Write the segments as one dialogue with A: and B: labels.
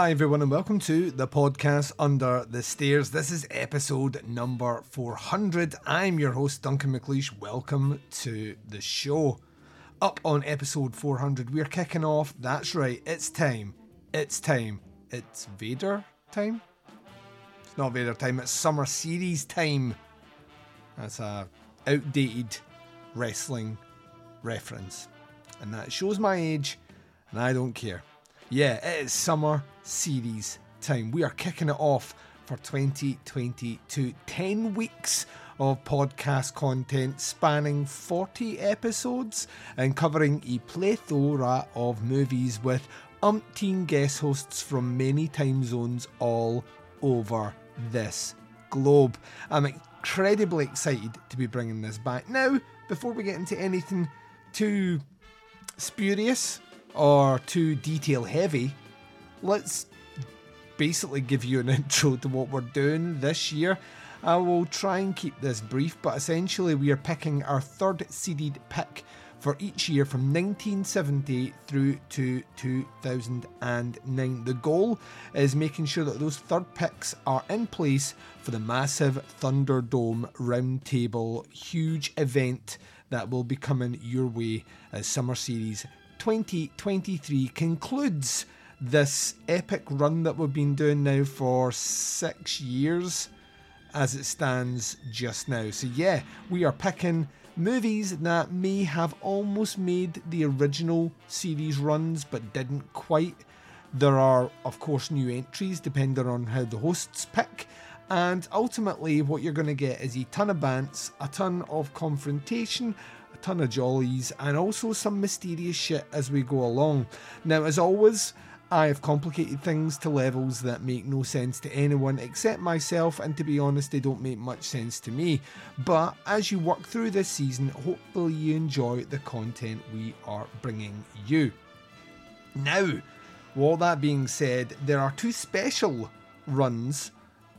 A: Hi, everyone, and welcome to the podcast Under the Stairs. This is episode number 400. I'm your host, Duncan McLeish. Welcome to the show. Up on episode 400, we're kicking off. That's right, it's time. It's time. It's Vader time? It's not Vader time, it's Summer Series time. That's a outdated wrestling reference. And that shows my age, and I don't care. Yeah, it is summer series time. We are kicking it off for 2022. 10 weeks of podcast content spanning 40 episodes and covering a plethora of movies with umpteen guest hosts from many time zones all over this globe. I'm incredibly excited to be bringing this back. Now, before we get into anything too spurious, or too detail heavy, let's basically give you an intro to what we're doing this year. I will try and keep this brief, but essentially, we are picking our third seeded pick for each year from 1970 through to 2009. The goal is making sure that those third picks are in place for the massive Thunderdome Roundtable, huge event that will be coming your way as Summer Series 2023 concludes this epic run that we've been doing now for six years as it stands just now. So, yeah, we are picking movies that may have almost made the original series runs but didn't quite. There are, of course, new entries depending on how the hosts pick. And ultimately, what you're going to get is a ton of bants, a ton of confrontation, a ton of jollies, and also some mysterious shit as we go along. Now, as always, I have complicated things to levels that make no sense to anyone except myself, and to be honest, they don't make much sense to me. But as you work through this season, hopefully you enjoy the content we are bringing you. Now, with all that being said, there are two special runs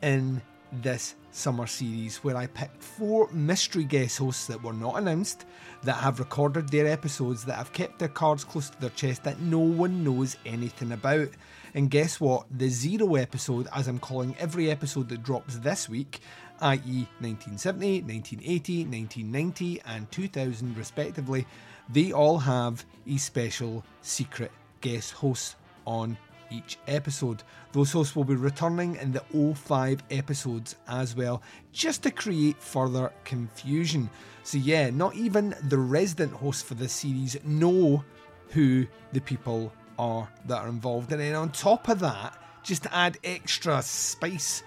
A: in this summer series where I picked four mystery guest hosts that were not announced, that have recorded their episodes, that have kept their cards close to their chest, that no one knows anything about. And guess what? The zero episode, as I'm calling every episode that drops this week, i.e., 1970, 1980, 1990, and 2000, respectively, they all have a special secret guest host on each episode. Those hosts will be returning in the 05 episodes as well, just to create further confusion. So, yeah, not even the resident hosts for this series know who the people are that are involved. And then on top of that, just to add extra spice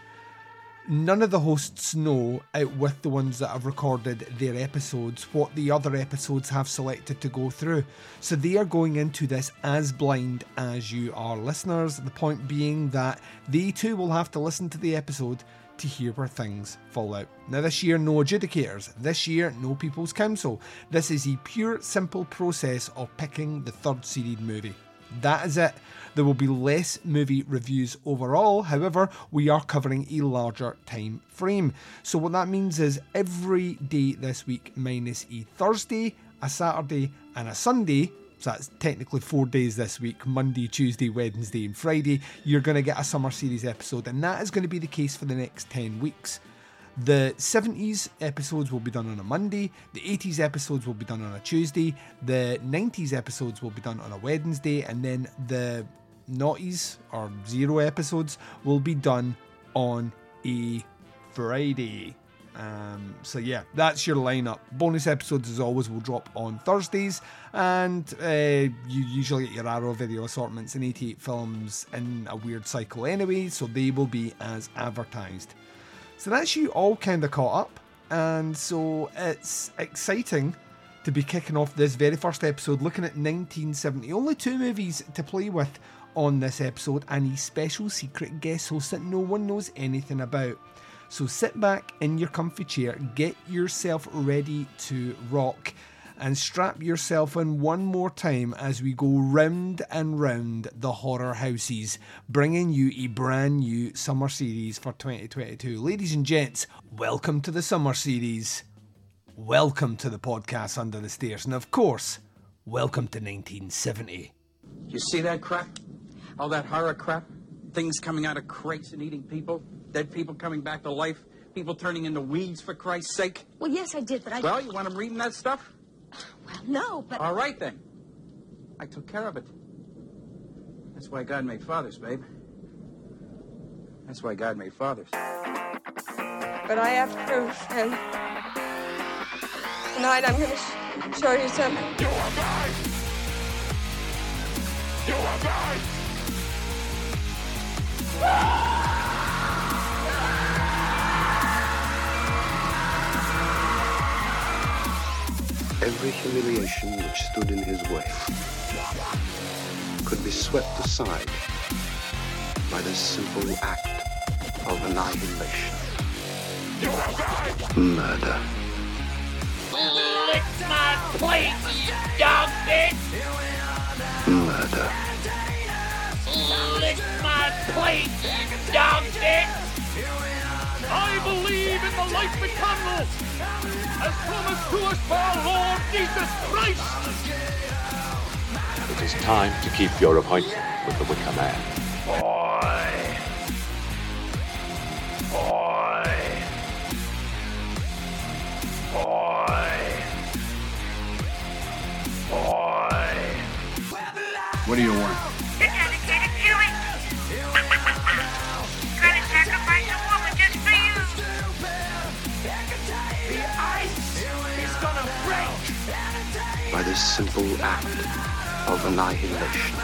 A: none of the hosts know, out with the ones that have recorded their episodes, what the other episodes have selected to go through. So they are going into this as blind as you are listeners. The point being that they too will have to listen to the episode to hear where things fall out. Now, this year, no adjudicators. This year, no People's Council. This is a pure, simple process of picking the third seeded movie. That is it. There will be less movie reviews overall, however, we are covering a larger time frame. So, what that means is every day this week, minus a Thursday, a Saturday, and a Sunday, so that's technically four days this week Monday, Tuesday, Wednesday, and Friday. You're going to get a summer series episode, and that is going to be the case for the next 10 weeks. The 70s episodes will be done on a Monday, the 80s episodes will be done on a Tuesday, the 90s episodes will be done on a Wednesday, and then the noughties or zero episodes will be done on a Friday. Um, so yeah, that's your lineup. Bonus episodes, as always, will drop on Thursdays, and uh, you usually get your Arrow video assortments and 88 films in a weird cycle anyway, so they will be as advertised. So that's you all kind of caught up, and so it's exciting to be kicking off this very first episode looking at 1970. Only two movies to play with on this episode, and special secret guest host that no one knows anything about. So sit back in your comfy chair, get yourself ready to rock, and strap yourself in one more time as we go round and round the horror houses, bringing you a brand new summer series for 2022. Ladies and gents, welcome to the summer series. Welcome to the podcast Under the Stairs, and of course, welcome to 1970.
B: You see that crap? All that horror crap? Things coming out of crates and eating people? Dead people coming back to life? People turning into weeds, for Christ's sake?
C: Well, yes, I did, but I.
B: Well, you want them reading that stuff?
C: Well, no, but.
B: All right, then. I took care of it. That's why God made fathers, babe. That's why God made fathers.
D: But I have proof, and tonight I'm going to sh- show you something.
E: You are mine! You are mine!
F: Every humiliation which stood in his way could be swept aside by this simple act of annihilation.
E: You are mine!
F: Murder.
G: Lick my plate, you dog bitch!
F: Murder.
G: Lick plate, you dog bitch!
E: I believe in the life eternal as promised to us by our Lord Jesus Christ!
H: It is time to keep your appointment with the Wicker Man.
E: Boy! Boy! Boy! Boy!
B: What do you want?
F: This simple act of annihilation.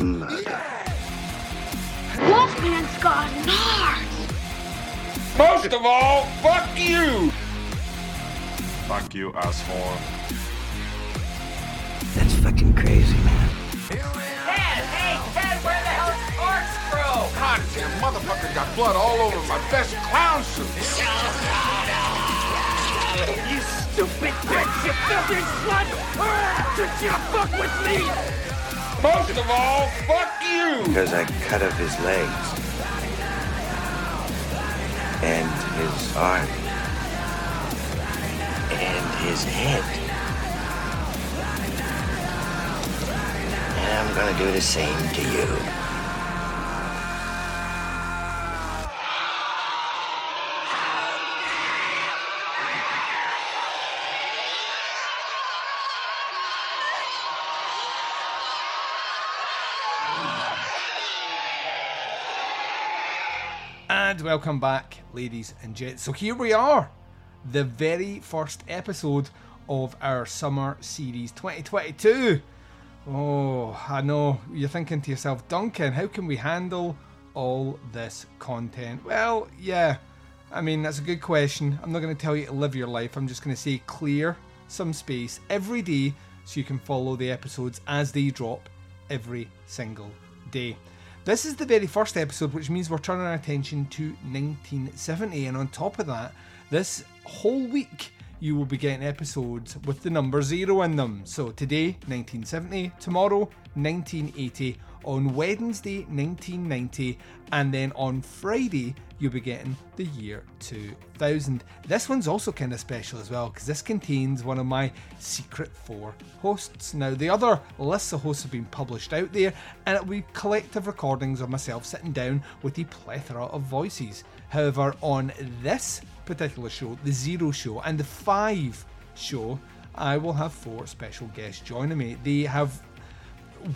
F: Murder.
I: Wolfman's gone hard.
B: Most of all, fuck you!
E: Fuck you, asshole.
J: That's fucking crazy, man.
G: Ted, hey, Ted, where the hell is Arts, corkscrew?
B: Goddamn motherfucker got blood all over my best clown suit.
E: You stupid bitch, you filthy slut! Did you fuck with me?
B: Most of all, fuck you!
J: Because I cut off his legs. And his arm. And his head. And I'm gonna do the same to you.
A: And welcome back, ladies and gents. So here we are, the very first episode of our summer series 2022. Oh, I know you're thinking to yourself, Duncan, how can we handle all this content? Well, yeah, I mean, that's a good question. I'm not going to tell you to live your life, I'm just going to say clear some space every day so you can follow the episodes as they drop every single day. This is the very first episode, which means we're turning our attention to 1970, and on top of that, this whole week you will be getting episodes with the number zero in them. So today, 1970, tomorrow, 1980, on Wednesday, 1990, and then on Friday, you'll be getting the year 2000. This one's also kind of special as well because this contains one of my secret four hosts. Now, the other lists of hosts have been published out there, and it'll be collective recordings of myself sitting down with a plethora of voices. However, on this particular show, the Zero Show, and the Five Show, I will have four special guests joining me. They have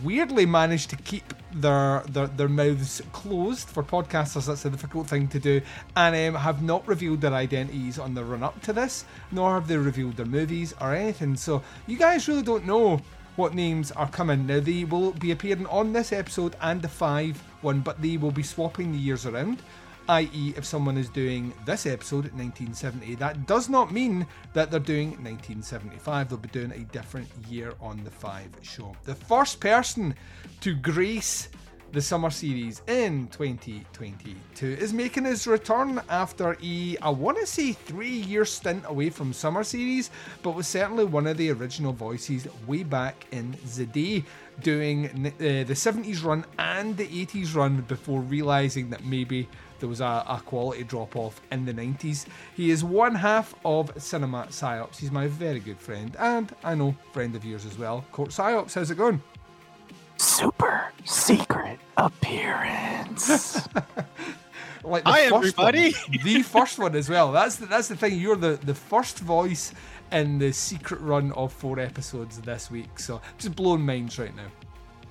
A: weirdly managed to keep their, their their mouths closed for podcasters. That's a difficult thing to do, and um, have not revealed their identities on the run up to this, nor have they revealed their movies or anything. So you guys really don't know what names are coming. Now they will be appearing on this episode and the five one, but they will be swapping the years around i.e., if someone is doing this episode at 1970, that does not mean that they're doing 1975. They'll be doing a different year on the Five show. The first person to grace the summer series in 2022 is making his return after a, I want to say, three year stint away from summer series, but was certainly one of the original voices way back in the day, doing uh, the 70s run and the 80s run before realizing that maybe there was a, a quality drop off in the 90s. He is one half of Cinema Psyops. He's my very good friend, and I know friend of yours as well. Court Psyops, how's it going?
K: Super secret appearance.
A: like the
K: Hi,
A: first
K: everybody.
A: One, the first one as well. That's the, that's the thing. You're the, the first voice in the secret run of four episodes this week. So just blowing minds right now.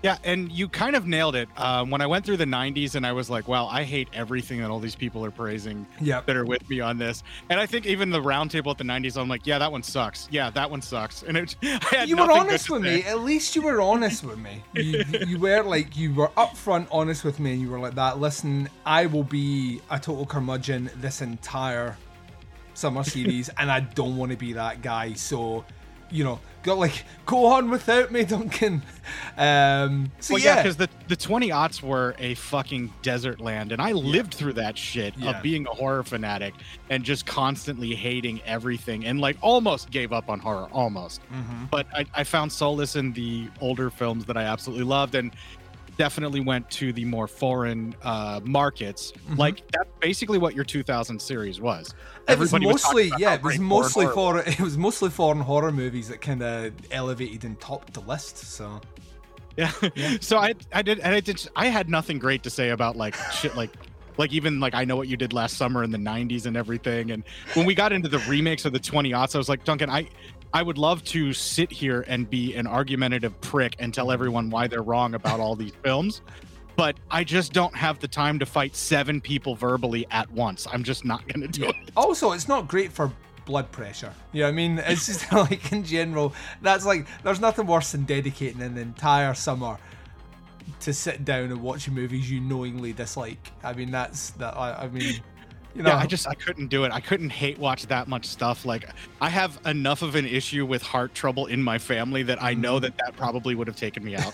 K: Yeah, and you kind of nailed it. Um, when I went through the 90s and I was like, wow, I hate everything that all these people are praising
A: Yep.
K: that are with me on this. And I think even the roundtable at the 90s, I'm like, yeah, that one sucks. Yeah, that one sucks. And it, I had
A: you were honest with me. At least you were honest with me. You, you were like you were upfront honest with me, and you were like that. Listen, I will be a total curmudgeon this entire summer series, and I don't want to be that guy. So, you know, go like go on without me, Duncan. Um, so
K: well, yeah,
A: yeah,
K: because the, the 20 aughts were a fucking desert land, and I lived through that shit
A: Yeah.
K: of being a horror fanatic and just constantly hating everything and like almost gave up on horror, almost.
A: Mhm.
K: But I, I found solace in the older films that I absolutely loved and definitely went to the more foreign uh, markets.
A: Mhm.
K: Like that's basically what your 2000 series was.
A: It was mostly
K: about
A: yeah, it was mostly for it was mostly foreign horror movies that kind of elevated and topped the list. So
K: Yeah. so I I did and I did I had nothing great to say about like shit like like even like I know what you did last summer in the 90s and everything and when we got into the remakes of the 20 aughts I was like Duncan I I would love to sit here and be an argumentative prick and tell everyone why they're wrong about all these films but I just don't have the time to fight seven people verbally at once. I'm just not going to do it.
A: Also, it's not great for blood pressure. You know what I mean? It's just like in general, that's like there's nothing worse than dedicating an entire summer to sit down and watch movies you knowingly dislike. I mean, that's that. I, I mean, you know,
K: yeah, I just I couldn't do it. I couldn't hate watch that much stuff. Like I have enough of an issue with heart trouble in my family that I know that that probably would have taken me out.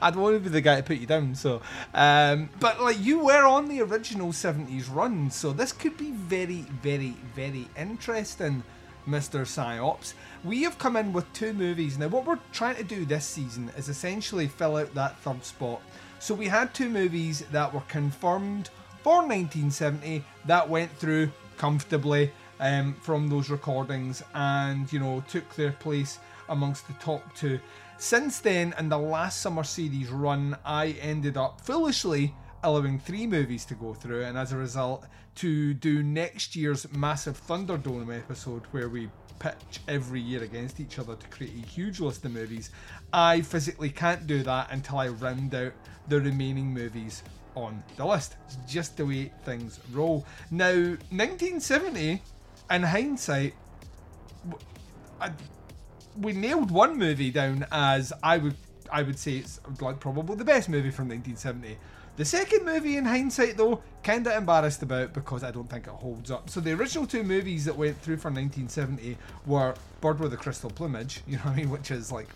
A: I don't want to be the guy to put you down. So, um, but like you were on the original '70s run, so this could be very, very, very interesting, Mister Psyops. We have come in with two movies now. What we're trying to do this season is essentially fill out that third spot. So we had two movies that were confirmed for 1970 that went through comfortably um, from those recordings and you know took their place amongst the top two. Since then, in the last summer series run, I ended up foolishly allowing three movies to go through, and as a result, to do next year's massive Thunderdome episode where we pitch every year against each other to create a huge list of movies, I physically can't do that until I round out the remaining movies on the list. It's just the way things roll. Now, 1970, in hindsight, I- we nailed one movie down as I would I would say it's like probably the best movie from 1970. The second movie, in hindsight, though, kinda embarrassed about because I don't think it holds up. So the original two movies that went through for 1970 were Bird with a Crystal Plumage, you know what I mean, which is like,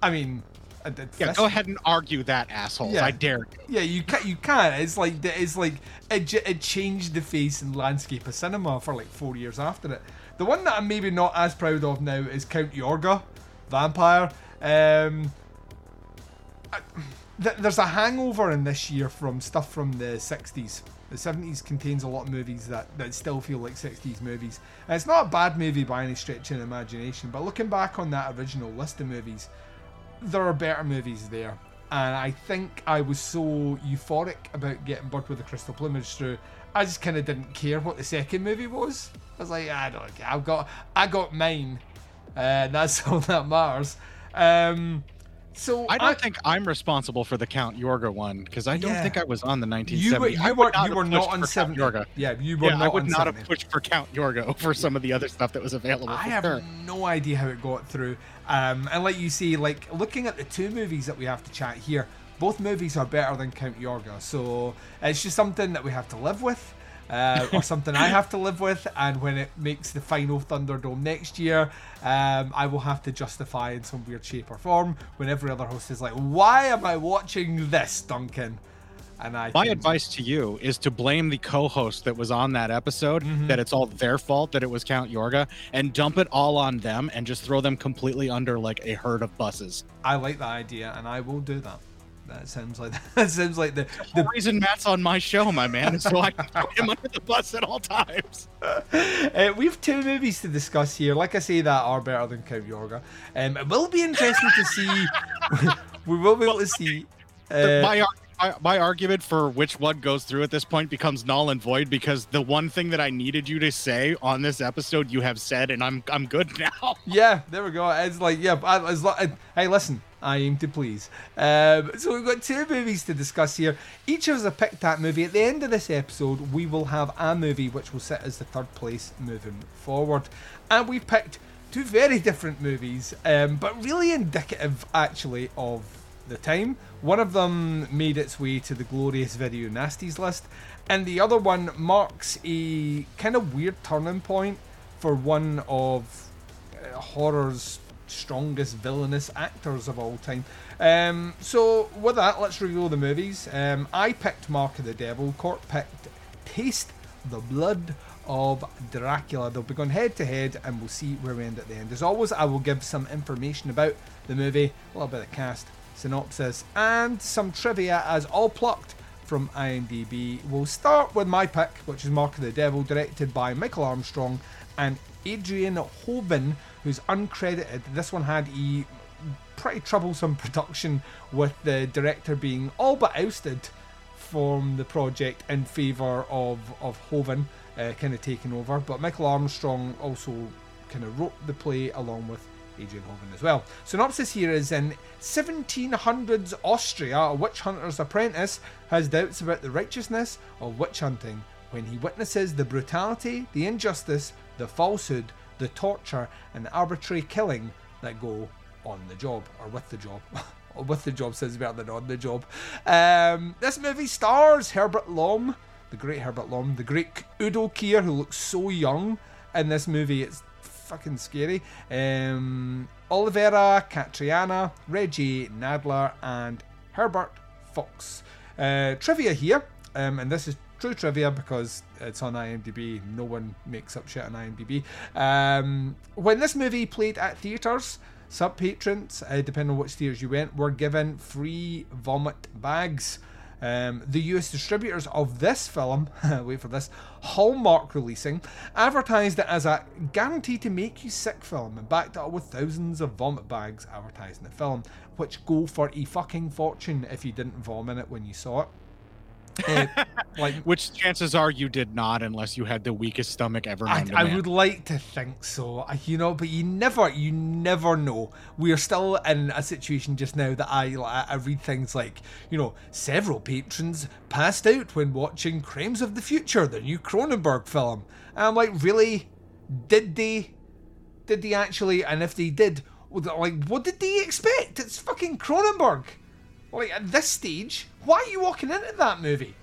A: I mean, a, a
K: yeah, go ahead and argue that, asshole.
A: Yeah.
K: I dare you.
A: yeah, you can you can. It's like it's like it, it changed the face and landscape of cinema for like four years after it. The one that I'm maybe not as proud of now is Count Yorga, Vampire. Um, I- th- there's a hangover in this year from stuff from the 60s. The 70s contains a lot of movies that, that still feel like 60s movies. And it's not a bad movie by any stretch of the imagination, but looking back on that original list of movies, there are better movies there. And I think I was so euphoric about getting Bird with the Crystal Plumage through, I just kind of didn't care what the second movie was. I was like, I don't care. I've got, I got mine. Uh, that's all that matters. Um, So
K: I don't think I'm responsible for the Count Yorga one because I don't
A: Yeah.
K: think I was on the 1970.
A: you were
K: I
A: you were you were not on.
K: Count Yorga.
A: Yeah, you were
K: Yeah,
A: not
K: I would
A: on
K: not
A: 70.
K: have pushed for Count Yorga over some of the other stuff that was available.
A: I have
K: sure.
A: no idea how it got through. Um, and like you say, like looking at the two movies that we have to chat here, both movies are better than Count Yorga. So it's just something that we have to live with. Uh, or something I have to live with, and when it makes the final Thunderdome next year, um, I will have to justify in some weird shape or form when every other host is like, "Why am I watching this, Duncan?" And I
K: My advice to you is to blame the co-host that was on that episode
A: Mm-hmm.
K: that it's all their fault that it was Count Yorga and dump it all on them and just throw them completely under like a herd of buses.
A: I like that idea, and I will do that. That sounds like that sounds like the
K: The reason Matt's on my show, my man, is so I can throw him under the bus at all times.
A: Uh, we have two movies to discuss here. Like I say, that are better than Count Yorga. Um, it will be interesting to see. we will be able to see. Uh,
K: my, ar- my argument for which one goes through at this point becomes null and void because the one thing that I needed you to say on this episode you have said, and I'm I'm good now.
A: yeah, there we go. It's like yeah. I- As I- hey, listen. I aim to please. Um, so we've got two movies to discuss here. Each of us have picked that movie. At the end of this episode, we will have a movie which will sit as the third place moving forward, and we've picked two very different movies, um, but really indicative actually of the time. One of them made its way to the glorious video nasties list, and the other one marks a kind of weird turning point for one of uh, horror's strongest villainous actors of all time. Um, so with that, let's review the movies. Um, I picked Mark of the Devil. Court picked Taste the Blood of Dracula. They'll be going head to head, and we'll see where we end at the end. As always, I will give some information about the movie, a little bit of cast, synopsis, and some trivia as all plucked from IMDb. We'll start with my pick, which is Mark of the Devil, directed by Michael Armstrong and Adrian Hoven, who's uncredited. This one had a pretty troublesome production, with the director being all but ousted from the project in favour of, of Hoven uh, kind of taking over. But Michael Armstrong also kind of wrote the play along with Adrian Hoven as well. Synopsis here is in 1700s Austria, a witch hunter's apprentice has doubts about the righteousness of witch hunting when he witnesses the brutality, the injustice, the falsehood, the torture, and the arbitrary killing that go on the job or with the job. With the job sounds better than on the job. Um, this movie stars Herbert Lom, the great Herbert Lom, the great Udo Kier, who looks so young in this movie. It's fucking scary. Um, Olivera Katarina, Reggie Nalder, and Herbert Fux. Uh, trivia here, um, and this is true trivia because it's on IMDb. No one makes up shit on IMDb. Um, when this movie played at theatres, sub patrons, uh, depending on which theatres you went, were given free vomit bags. Um, the US distributors of this film, wait for this, Hallmark releasing, advertised it as a guarantee to make you sick film and backed it up with thousands of vomit bags advertising the film, which go for a fucking fortune if you didn't vomit it when you saw it. Like
K: Which chances are you did not, unless you had the weakest stomach ever
A: I, I would like to think so, I- you know, but you never, you never know. We are still in a situation just now that I, I I read things like, you know, several patrons passed out when watching Crimes of the Future, the new Cronenberg film. And I'm like, really? Did they? Did they actually? And if they did, like, what did they expect? It's fucking Cronenberg. Like at this stage, why are you walking into that movie?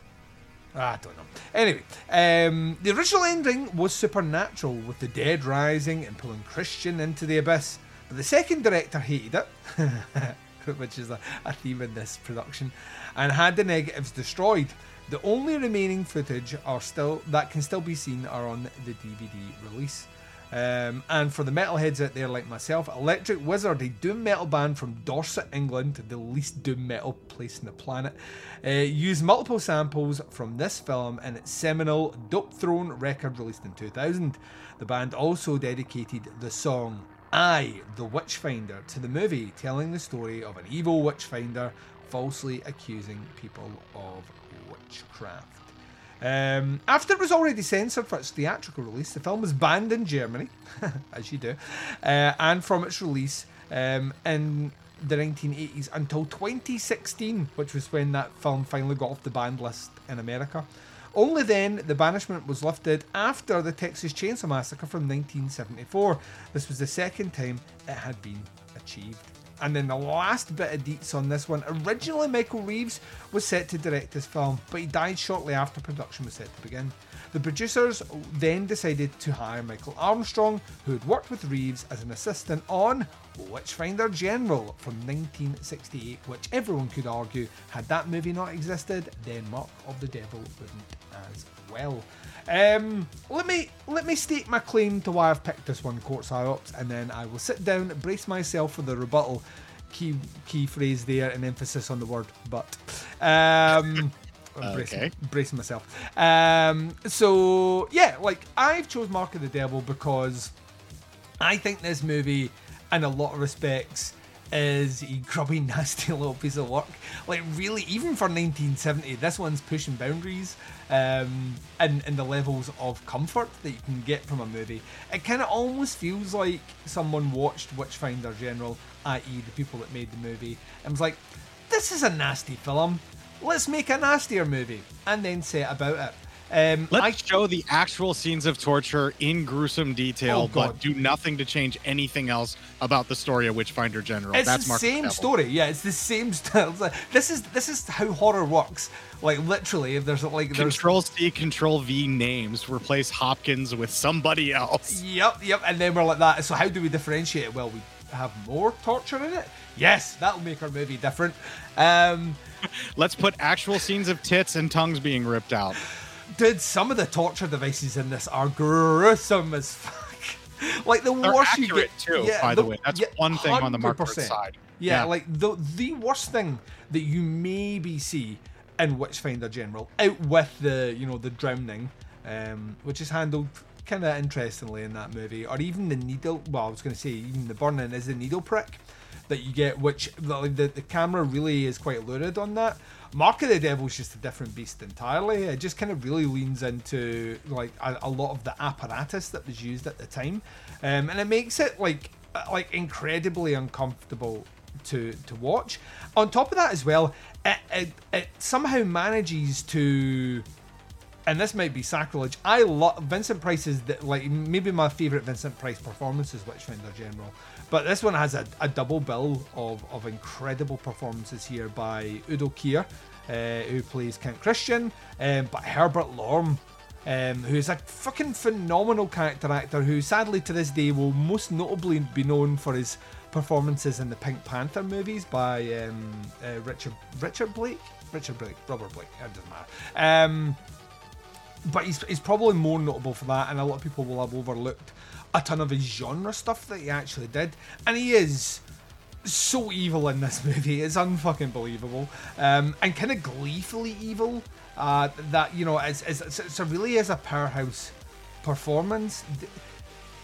A: I don't know. Anyway, um, the original ending was supernatural, with the dead rising and pulling Christian into the abyss. But the second director hated it, which is a, a theme in this production, and had the negatives destroyed. The only remaining footage are still that can still be seen are on the DVD release. Um, and for the metalheads out there like myself, Electric Wizard, a doom metal band from Dorset, England, the least doom metal place on the planet, uh, used multiple samples from this film in its seminal Dope Throne record released in 2000. The band also dedicated the song I, the Witchfinder, to the movie, telling the story of an evil witchfinder falsely accusing people of witchcraft. Um, after it was already censored for its theatrical release, the film was banned in Germany, as you do, uh, and from its release um, in the 1980s until 2016, which was when that film finally got off the banned list in America. Only then the banishment was lifted after the Texas Chainsaw Massacre from 1974. This was the second time it had been achieved. And then the last bit of deets on this one. Originally, Michael Reeves was set to direct this film, but he died shortly after production was set to begin. The producers then decided to hire Michael Armstrong, who had worked with Reeves as an assistant on Witchfinder General from 1968, which everyone could argue, had that movie not existed, then Mark of the Devil wouldn't as well. Um, let me let me state my claim to why I've picked this one, Court Psyops, and then I will sit down, brace myself for the rebuttal. Key key phrase there, an emphasis on the word but. Um, I'm bracing,
K: Okay.
A: bracing myself. Um, so yeah, like I've chose Mark of the Devil because I think this movie, in a lot of respects, is a grubby, nasty little piece of work. Like, really, even for 1970, this one's pushing boundaries um, and, and the levels of comfort that you can get from a movie. It kind of almost feels like someone watched Witchfinder General, i.e., the people that made the movie, and was like, this is a nasty film. Let's make a nastier movie and then say about it. Um,
K: Let's
A: I-
K: show the actual scenes of torture in gruesome detail,
A: Oh,
K: but do nothing to change anything else about the story of Witchfinder General.
A: It's
K: That's
A: the
K: Mark
A: same story. Yeah, it's the same like- This is this is how horror works. Like literally, if there's like there's
K: Control C, Control V names replace Hopkins with somebody else.
A: Yep, yep. And then we're like that. So how do we differentiate it? Well, we have more torture in it. Yes, that'll make our movie different. Um,
K: Let's put actual scenes of tits and tongues being ripped out.
A: Dude, some of the torture devices in this are gruesome as fuck. like the
K: They're
A: worst you get.
K: too, by the way. That's one thing on the
A: market
K: side.
A: Yeah,
K: Yeah.
A: like the the worst thing that you maybe see in Witchfinder General, out with the you know the drowning, um, which is handled kind of interestingly in that movie, or even the needle. Well, I was going to say even the burning is the needle prick that you get, which the, the the camera really is quite lurid on that. Mark of the Devil is just a different beast entirely. It just kind of really leans into like a, a lot of the apparatus that was used at the time, um, and it makes it like uh, like incredibly uncomfortable to to watch. On top of that, as well, it, it, it somehow manages to and this might be sacrilege. I love Vincent Price's like maybe my favorite Vincent Price performances, Witchfinder General, but this one has a, a double bill of, of incredible performances here by Udo Kier, uh, who plays Count Christian, um, but Herbert Lom. Um, who's a fucking phenomenal character actor who sadly to this day will most notably be known for his performances in the Pink Panther movies by um, uh, Richard Richard Blake Richard Blake Robert Blake it doesn't matter um, but he's, he's probably more notable for that, and a lot of people will have overlooked a ton of his genre stuff that he actually did. And he is so evil in this movie; it's unfucking believable, um, and kind of gleefully evil. Uh, that you know, it's, it's, it's, a really is a powerhouse performance.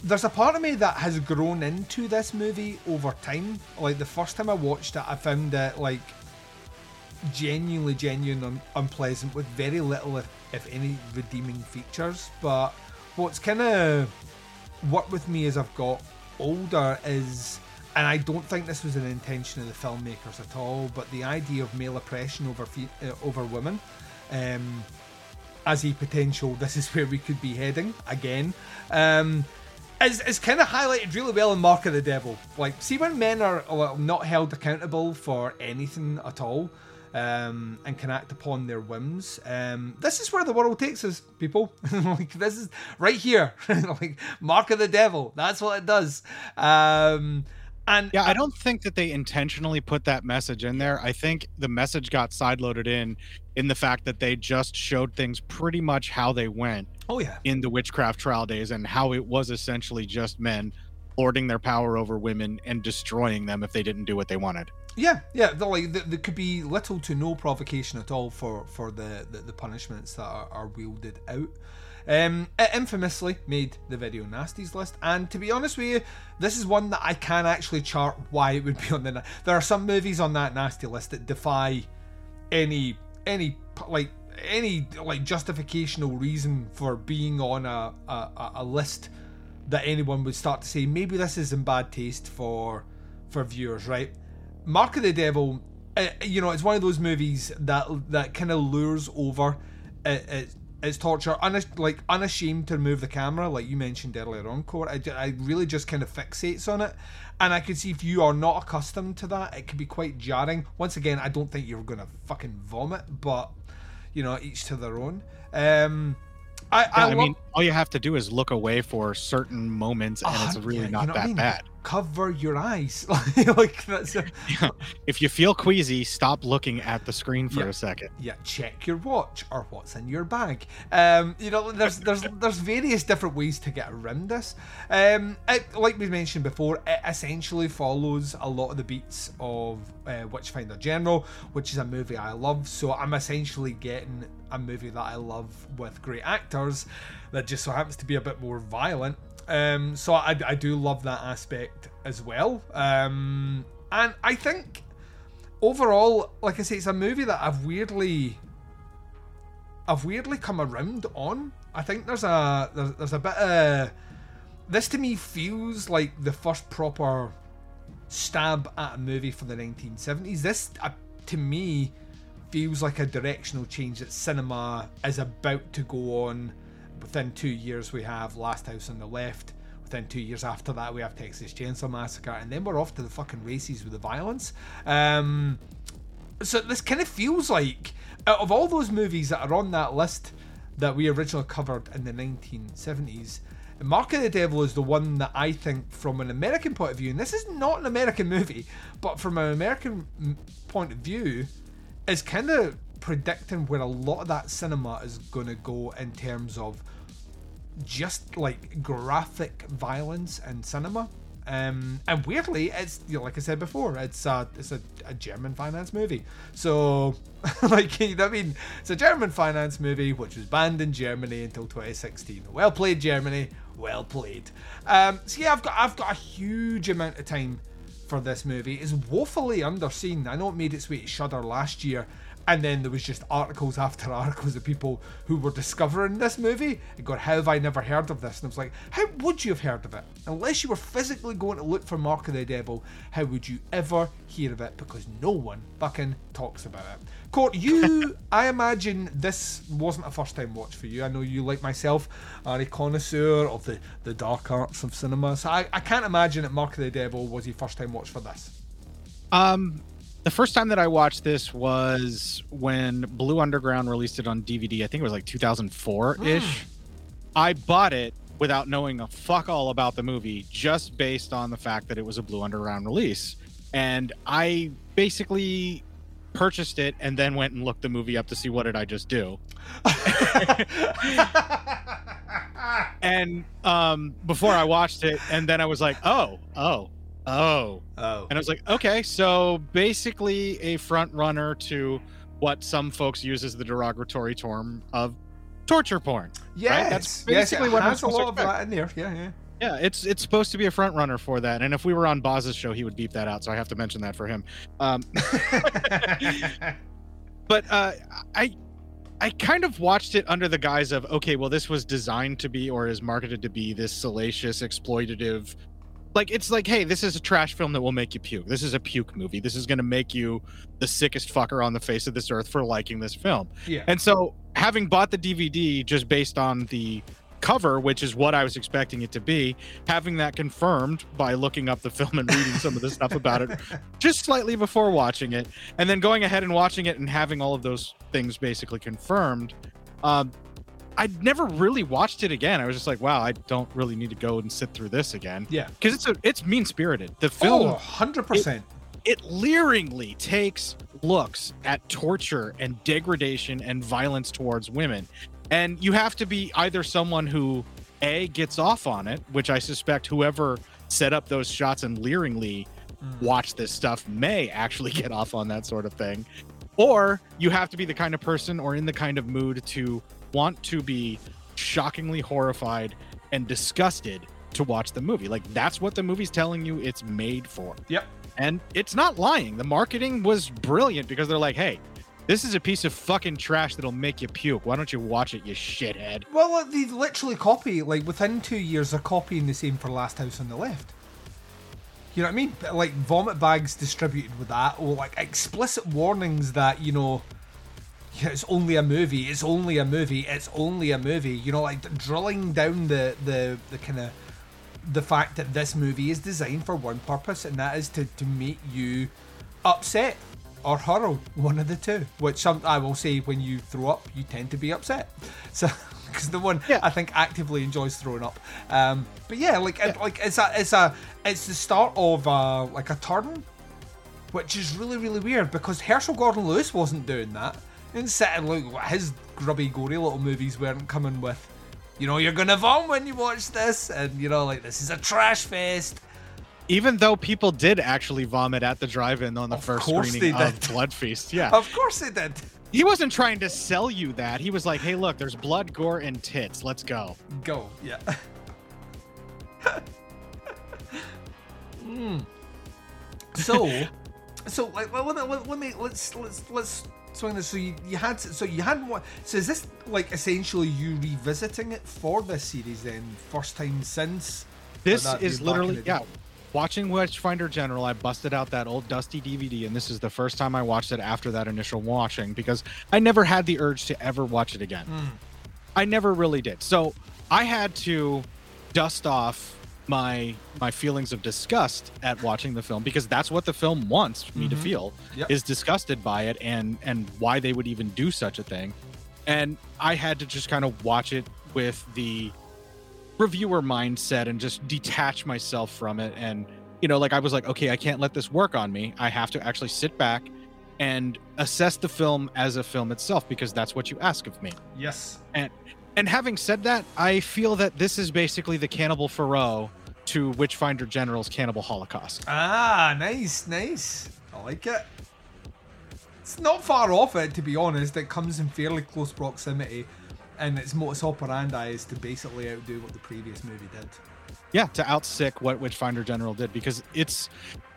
A: There's a part of me that has grown into this movie over time. Like the first time I watched it, I found it like genuinely genuine un- unpleasant with very little if, if any redeeming features but what's kind of worked with me as i've got older is and i don't think this was an intention of the filmmakers at all but the idea of male oppression over uh, over women um, as a potential this is where we could be heading again um, is, is kind of highlighted really well in Mark of the Devil. Like, see when men are uh, not held accountable for anything at all um, and can act upon their whims. Um, this is where the world takes us, people. like, this is right here. like, Mark of the Devil. That's what it does. Um, and
K: Yeah, I don't think that they intentionally put that message in there. I think the message got sideloaded in in the fact that they just showed things pretty much how they went
A: Oh, yeah.
K: in the witchcraft trial days and how it was essentially just men lording their power over women and destroying them if they didn't do what they wanted.
A: Yeah, yeah. Like th- there could be little to no provocation at all for for the the, the punishments that are, are wielded out. Um, it infamously made the video nasties list, and to be honest with you, this is one that I can actually chart why it would be on the. na- There are some movies on that nasty list that defy any any like any like justificational reason for being on a, a- a list that anyone would start to say maybe this is in bad taste for for viewers right Mark of the Devil, uh, you know, it's one of those movies that that kind of lures over uh, its, its torture, unash- like unashamed to remove the camera, like you mentioned earlier on, Court. I, I really just kind of fixates on it, and I can see if you are not accustomed to that, it can be quite jarring. Once again, I don't think you're gonna fucking vomit, but you know, each to their own. Um, I,
K: Yeah,
A: I,
K: I, mean, all you have to do is look away for certain moments, and it's
A: Uh,
K: really
A: yeah, you
K: not
A: know what I
K: that
A: mean?
K: bad.
A: Cover your eyes, like that's. A,
K: If you feel queasy, stop looking at the screen for
A: Yeah.
K: a second.
A: yeah, check your watch or what's in your bag. Um, you know, there's there's there's various different ways to get around this. Um, it, like we mentioned before, it essentially follows a lot of the beats of uh, Witchfinder General, which is a movie I love. So I'm essentially getting a movie that I love with great actors that just so happens to be a bit more violent. Um, so I, I do love that aspect as well. Um, and I think overall, like I say, it's a movie that I've weirdly, I've weirdly come around on. I think there's a there's, there's a bit of this to me feels like the first proper stab at a movie from the 1970s. This uh, to me feels like a directional change that cinema is about to go on. Within two years, we have Last House on the Left. Within two years after that, we have Texas Chainsaw Massacre, and then we're off to the fucking races with the violence. Um, so this kind of feels like out of all those movies that are on that list that we originally covered in the 1970s Mark of the Devil is the one that I think from an American point of view and this is not an American movie but from an American point of view is kind of predicting where a lot of that cinema is going to go in terms of just like graphic violence in cinema. Um, and weirdly, it's you know, like I said before, it's a it's a, a German finance movie. So, like you know I mean, it's a German finance movie which was banned in Germany until 2016. Well played, Germany. Well played. Um, so yeah, I've got I've got a huge amount of time for this movie. is woefully underseen. I know it made its way to Shudder last year, and then there was just articles after articles of people who were discovering this movie and going, How have I never heard of this? And I was like, How would you have heard of it? Unless you were physically going to look for Mark of the Devil, how would you ever hear of it? Because no one fucking talks about it. Court, you, I imagine this wasn't a first time watch for you. I know you, like myself, are a connoisseur of the, the dark arts of cinema. So I, I can't imagine that Mark of the Devil was your first time watch for this.
K: Um, the first time that I watched this was when Blue Underground released it on DVD. I think it was like 2004 ish. I bought it without knowing a fuck all about the movie, just based on the fact that it was a Blue Underground release. And I basically purchased it and then went and looked the movie up to see what did I just do. and um, before I watched it, and then I was like, oh, oh, oh,
A: oh,
K: and I was like, okay, so basically a front runner to what some folks use as the derogatory term of torture porn.
A: Yes,
K: right? That's
A: yes,
K: basically
A: it
K: what I'm
A: a
K: to
A: lot of
K: expect.
A: that in there. Yeah, yeah.
K: Yeah, it's it's supposed to be a front runner for that. And if we were on Boz's show, he would beep that out. So I have to mention that for him. Um, but uh, I I kind of watched it under the guise of okay, well, this was designed to be or is marketed to be this salacious, exploitative. Like it's like, hey, this is a trash film that will make you puke. This is a puke movie. This is going to make you the sickest fucker on the face of this earth for liking this film.
A: Yeah.
K: And so, having bought the DVD just based on the cover, which is what I was expecting it to be, having that confirmed by looking up the film and reading some of the stuff about it just slightly before watching it, and then going ahead and watching it and having all of those things basically confirmed. Um, I'd never really watched it again. I was just like, wow, I don't really need to go and sit through this again.
A: Yeah.
K: Because it's a, it's mean spirited. The film
A: Oh, 100%.
K: it leeringly takes looks at torture and degradation and violence towards women. And you have to be either someone who A gets off on it, which I suspect whoever set up those shots and leeringly mm. watch this stuff may actually get off on that sort of thing. Or you have to be the kind of person or in the kind of mood to want to be shockingly horrified and disgusted to watch the movie. Like that's what the movie's telling you it's made for.
A: Yep.
K: And it's not lying. The marketing was brilliant because they're like, hey, this is a piece of fucking trash that'll make you puke. Why don't you watch it, you shithead?
A: Well, they literally copy, like, within two years, they're copying the same for Last House on the Left. You know what I mean? Like vomit bags distributed with that, or like explicit warnings that you know, yeah, it's only a movie. It's only a movie. It's only a movie. You know, like drilling down the the the kind of the fact that this movie is designed for one purpose, and that is to to make you upset or horror, one of the two. Which some I will say, when you throw up, you tend to be upset. So. Because the one I think actively enjoys throwing up, um, but yeah, like it, like it's a it's a it's the start of uh, like a turn, which is really really weird because Herschell Gordon Lewis wasn't doing that. And sitting like his grubby gory little movies weren't coming with, you know, you're gonna vomit when you watch this, and you know, like this is a trash fest.
K: Even though people did actually vomit at the drive-in on the first
A: course
K: screening of. Blood Feast, yeah,
A: Of course they did.
K: He wasn't trying to sell you that. He was like, "Hey, look, there's blood, gore, and tits. Let's go."
A: Go, yeah. Mm. So, so like, let, let, let, let me let's let's let's swing this. So you, you had so you had one. So is this like essentially you revisiting it for this series then? First time since.
K: This is
A: you back in
K: literally
A: yeah. day?
K: Watching Witchfinder General, I busted out that old dusty DVD, and this is the first time I watched it after that initial watching because I never had the urge to ever watch it again.
A: Hmm.
K: I never really did. So I had to dust off my my feelings of disgust at watching the film because that's what the film wants me to
A: Mhm.
K: feel
A: Yep.
K: is disgusted by it and and why they would even do such a thing. And I had to just kind of watch it with the reviewer mindset and just detach myself from it and you know like i was like okay i can't let this work on me i have to actually sit back and assess the film as a film itself because that's what you ask of me
A: Yes.
K: and and having said that i feel that this is basically the cannibal Ferox to witchfinder general's cannibal holocaust
A: Ah, nice, nice. I like it. It's not far off it, to be honest. It comes in fairly close proximity, and its modus operandi is to basically outdo what the previous movie did.
K: yeah to outsick what witchfinder general did because it's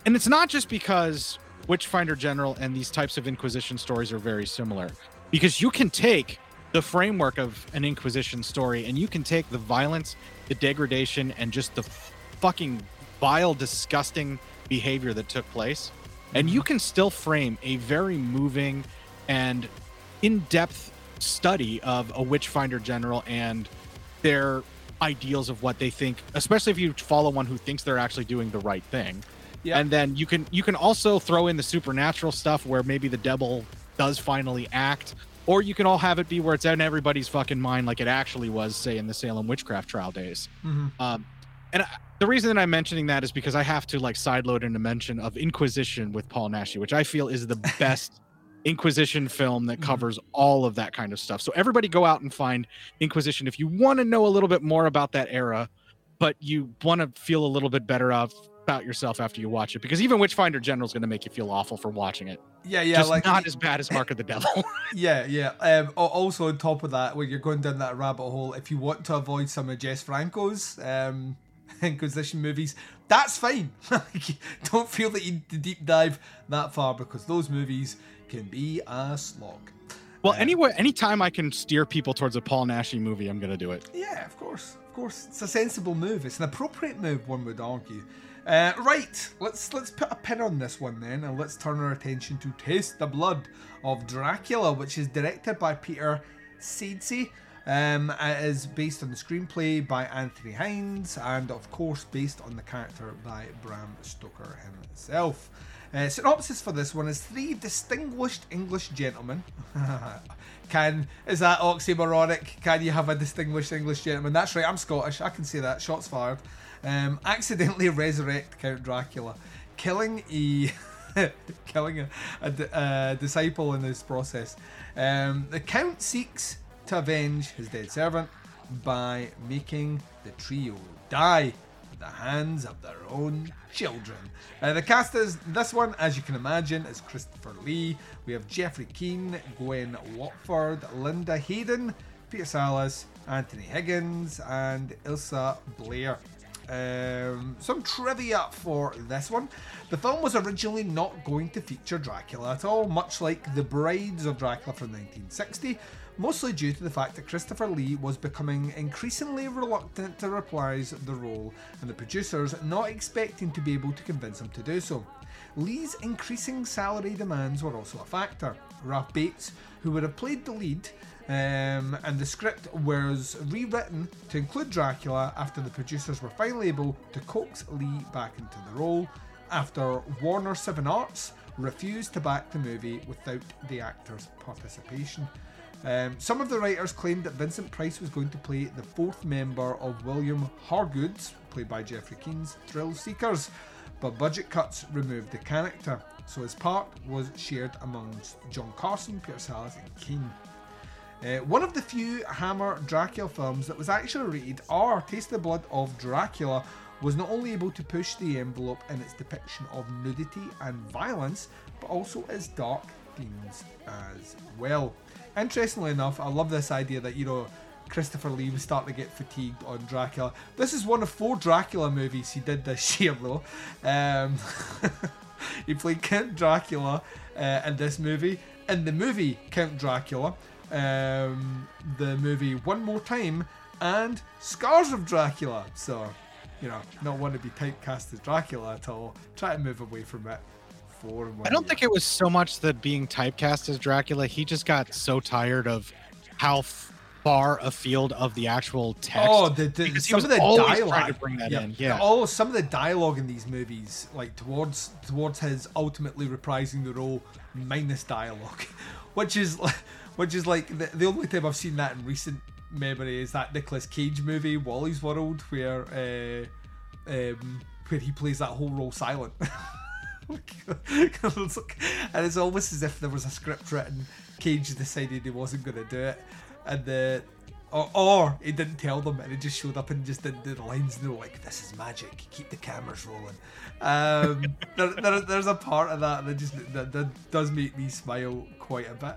K: and it's not just because witchfinder general and these types of inquisition stories are very similar because you can take the framework of an inquisition story and you can take the violence the degradation and just the fucking vile disgusting behavior that took place and you mm-hmm. can still frame a very moving and in-depth study of a witchfinder general and their ideals of what they think especially if you follow one who thinks they're actually doing the right thing
A: Yeah.
K: and then you can you can also throw in the supernatural stuff where maybe the devil does finally act or you can all have it be where it's in everybody's fucking mind like it actually was say in the salem witchcraft trial days
A: Mhm.
K: um and I, the reason that i'm mentioning that is because i have to like sideload in a mention of inquisition with paul naschy which i feel is the best inquisition film that covers all of that kind of stuff so everybody go out and find inquisition if you want to know a little bit more about that era but you want to feel a little bit better of about yourself after you watch it because even witchfinder general is going to make you feel awful for watching it
A: Yeah, yeah,
K: just
A: like
K: not as bad as mark of the devil
A: Yeah, yeah. Um, also on top of that, when you're going down that rabbit hole, if you want to avoid some of Jess Franco's um, Inquisition movies, that's fine. Don't feel that you need to deep dive that far because those movies can be a slog.
K: well anyway anytime i can steer people towards a paul naschy movie i'm going to do it
A: Yeah, of course, of course. It's a sensible move. It's an appropriate move, one would argue. Uh, right, let's let's put a pin on this one then, and let's turn our attention to Taste the Blood of Dracula, which is directed by Peter Sasdy. Um, it is based on the screenplay by Anthony Hinds, and of course based on the character by Bram Stoker himself. Uh, synopsis for this one is three distinguished English gentlemen. can is that oxymoronic? Can you have a distinguished English gentleman? That's right. I'm Scottish. I can say that. Shots fired. Um, accidentally resurrect Count Dracula, killing a killing a, a a disciple in this process. Um, the Count seeks to avenge his dead servant by making the trio die the hands of their own children. Uh, the cast is this one, as you can imagine, is Christopher Lee. We have Geoffrey Keen, Gwen Watford, Linda Hayden, Peter Sallis, Anthony Higgins, and Isla Blair. Um, some trivia for this one. The film was originally not going to feature Dracula at all, much like The Brides of Dracula from 1960, mostly due to the fact that Christopher Lee was becoming increasingly reluctant to reprise the role, and the producers not expecting to be able to convince him to do so. Lee's increasing salary demands were also a factor. Ralph Bates, who would have played the lead, um, and the script was rewritten to include Dracula after the producers were finally able to coax Lee back into the role after Warner Seven Arts refused to back the movie without the actor's participation. Um, some of the writers claimed that Vincent Price was going to play the fourth member of William Hargood's, played by Geoffrey Keen's, Thrill Seekers, but budget cuts removed the character, so his part was shared amongst John Carson, Peter Sallis, and Keen. Uh, one of the few Hammer Dracula films that was actually rated R, Taste the Blood of Dracula, was not only able to push the envelope in its depiction of nudity and violence, but also its dark themes as well. Interestingly enough, I love this idea that, you know, Christopher Lee was starting to get fatigued on Dracula. This is one of four Dracula movies he did this year, though. Um, he played Count Dracula uh, in this movie. In the movie Count Dracula, um, the movie One More Time, and Scars of Dracula. So, you know, not want to be typecast as Dracula at all. Try to move away from it. For
K: I don't
A: year.
K: think it was so much that being typecast as Dracula. He just got so tired of how far afield of the actual text.
A: Oh, the, the some of the dialogue.
K: to bring that
A: yeah,
K: in. Yeah.
A: Oh, some of the dialogue in these movies, like towards towards his ultimately reprising the role minus dialogue, which is like- which is like the, the only time I've seen that in recent memory is that Nicolas Cage movie Wally's World, where uh, um, where he plays that whole role silent. And it's almost as if there was a script written. Cage decided he wasn't going to do it, and the or, or he didn't tell them and he just showed up and just didn't do the lines and they were like, This is magic, keep the cameras rolling. Um, there, there, there's a part of that that just that, that does make me smile quite a bit.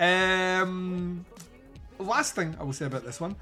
A: Um, last thing I will say about this one.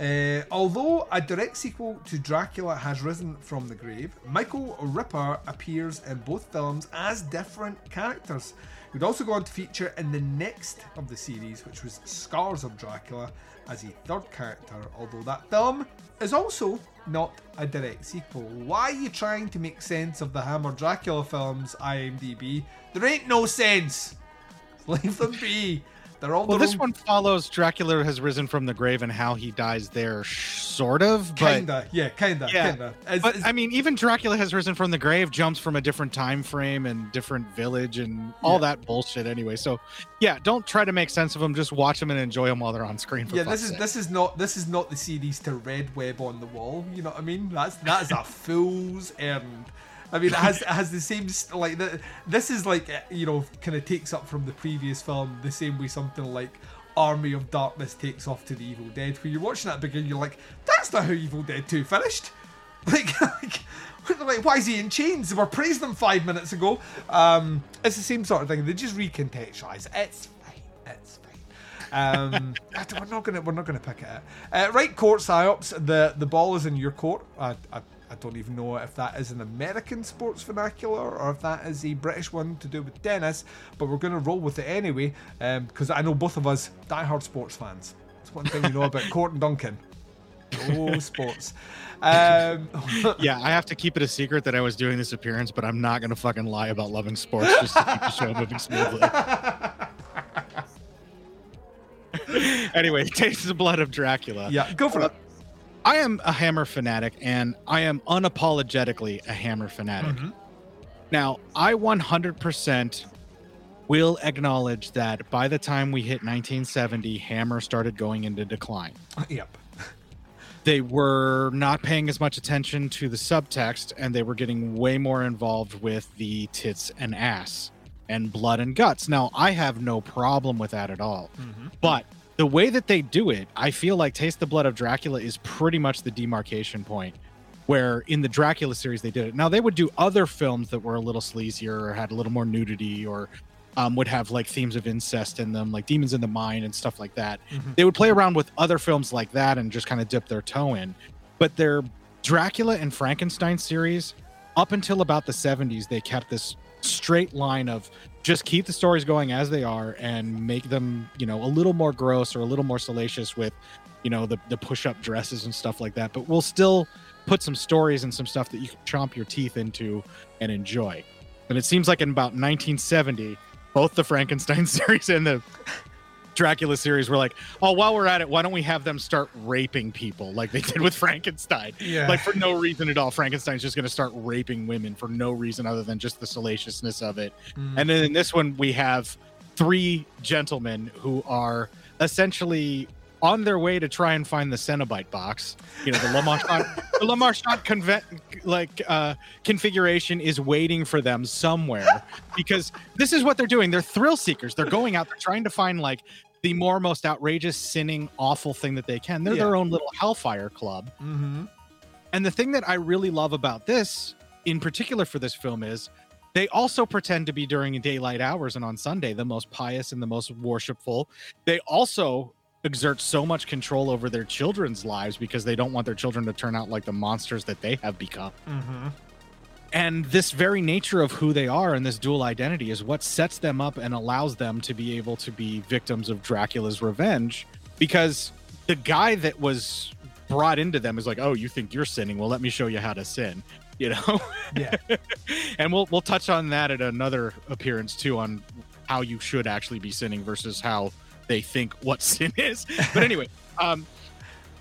A: Uh, although a direct sequel to Dracula has risen from the grave, Michael Ripper appears in both films as different characters. He would also go on to feature in the next of the series, which was Scars of Dracula, as a third character, although that film is also not a direct sequel. Why are you trying to make sense of the Hammer Dracula films, IMDb? There ain't no sense! Leave them be. They're all
K: Well,
A: their
K: this one follows Dracula has risen from the grave and how he dies there, sort of. But
A: Kinda, yeah, kinda,
K: Yeah.
A: kinda. It's-
K: but
A: it's-
K: I mean, even Dracula has risen from the grave, jumps from a different time frame and different village and all
A: Yeah.
K: that bullshit. Anyway, so yeah, don't try to make sense of them. Just watch them and enjoy them while they're on screen. For
A: yeah, this is
K: sake.
A: this is not this is not the series to red web on the wall. You know what I mean? That's that is a fool's errand. I mean, it has it has the same like the, this is like you know kind of takes up from the previous film the same way something like Army of Darkness takes off to the Evil Dead. When you're watching that begin, you're like, that's not how Evil Dead Two finished. Like, like, like, why is he in chains? We praised them five minutes ago. Um, it's the same sort of thing. They just recontextualize. It's fine. It's fine. Um, we're not gonna we're not gonna pick it out. Uh, right, court psyops. The the ball is in your court. I, I I don't even know if that is an American sports vernacular or if that is a British one to do with tennis. But we're gonna roll with it anyway because I know both of us diehard sports fans. It's one thing you know about Court and Duncan. Oh, sports. Um,
K: yeah, I have to keep it a secret that I was doing this appearance, but I'm not gonna fucking lie about loving sports just to keep the show moving smoothly. anyway, taste the blood of Dracula.
A: yeah, go for it.
K: I am a Hammer fanatic, and I am unapologetically a Hammer fanatic.
A: Mm-hmm.
K: Now, I 100% will acknowledge that by the time we hit 1970, Hammer started going into decline.
A: Yep.
K: They were not paying as much attention to the subtext, and they were getting way more involved with the tits and ass and blood and guts. Now, I have no problem with that at all. But the way that they do it, I feel like Taste the Blood of Dracula is pretty much the demarcation point where in the Dracula series they did it. Now they would do other films that were a little sleazier or had a little more nudity or um, would have like themes of incest in them, like Demons in the Mind and stuff like that. They would play around with other films like that and just kind of dip their toe in. But their Dracula and Frankenstein series, up until about the 70s, they kept this straight line of just keep the stories going as they are and make them, you know, a little more gross or a little more salacious with, you know, the, the push up dresses and stuff like that. But we'll still put some stories and some stuff that you can chomp your teeth into and enjoy. And it seems like in about 1970, both the Frankenstein series and the Dracula series were like, oh, while we're at it, why don't we have them start raping people like they did with Frankenstein?
A: Yeah.
K: Like for no reason at all. Frankenstein's just going to start raping women for no reason other than just the salaciousness of it.
A: Mm.
K: And then in this one, we have three gentlemen who are essentially on their way to try and find the Cenobite box. You know, the Le Marchand, the Le Marchand conve- like uh, configuration is waiting for them somewhere because this is what they're doing. They're thrill seekers. They're going out. They're trying to find like the more most outrageous, sinning, awful thing that they can. They're
A: Yeah.
K: their own little hellfire club.
A: Mm-hmm.
K: And the thing that I really love about this, in particular for this film, is they also pretend to be during daylight hours and on Sunday the most pious and the most worshipful. They also exert so much control over their children's lives because they don't want their children to turn out like the monsters that they have become.
A: Mm-hmm.
K: And this very nature of who they are and this dual identity is what sets them up and allows them to be able to be victims of Dracula's revenge. Because the guy that was brought into them is like, "Oh, you think you're sinning? Well, let me show you how to sin." You know.
A: Yeah.
K: and we'll we'll touch on that at another appearance too on how you should actually be sinning versus how they think what sin is. But anyway, um,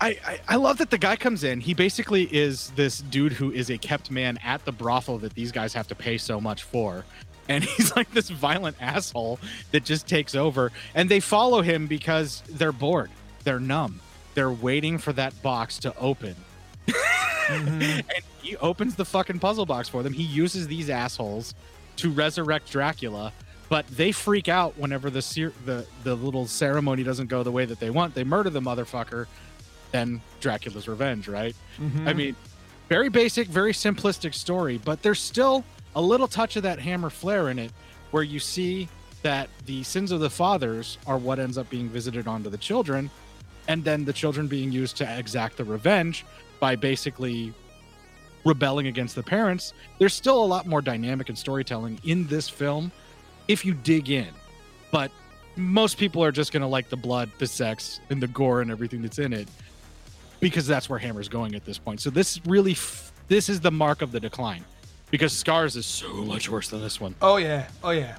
K: I, I I love that the guy comes in. He basically is this dude who is a kept man at the brothel that these guys have to pay so much for. And he's like this violent asshole that just takes over. And they follow him because they're bored. They're numb. They're waiting for that box to open. Mm-hmm. and he opens the fucking puzzle box for them. He uses these assholes to resurrect Dracula, but they freak out whenever the the the little ceremony doesn't go the way that they want. They murder the motherfucker. Then Dracula's revenge, right?
A: Mhm.
K: I mean, very basic, very simplistic story, but there's still a little touch of that hammer flair in it, where you see that the sins of the fathers are what ends up being visited onto the children, and then the children being used to exact the revenge by basically rebelling against the parents. There's still a lot more dynamic and storytelling in this film if you dig in. But most people are just going to like the blood, the sex, and the gore and everything that's in it because that's where Hammer's going at this point. So this really f- this is the mark of the decline because Scars is so much worse than this one.
A: Oh yeah. Oh yeah.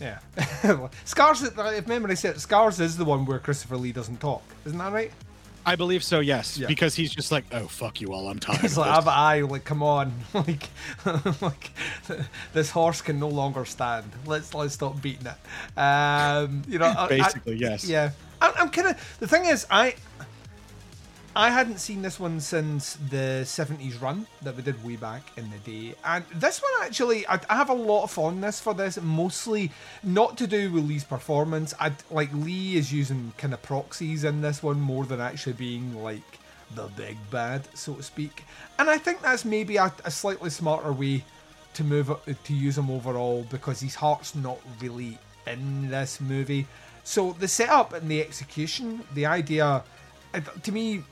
A: Yeah. Scars. If memory serves, Scars is the one where Christopher Lee doesn't talk. Isn't that right?
K: I believe so, yes,
A: Yeah.
K: because he's just like, "Oh fuck you all, I'm tired."
A: He's like, "I've I like, come on, like, like, this horse can no longer stand. Let's let's stop beating it." Um, you know, I- I-
K: Basically, yes.
A: Yeah, I'm, I'm kind of. The thing is, I I hadn't seen this one since the 70s run that we did way back in the day. And this one actually, I, I have a lot of fondness for this, mostly not to do with Lee's performance. I like Lee is using kind of proxies in this one more than actually being like the big bad, so to speak. And I think that's maybe a, a slightly smarter way to move to use him overall because his heart's not really in this movie. So the setup and the execution, the idea, to me,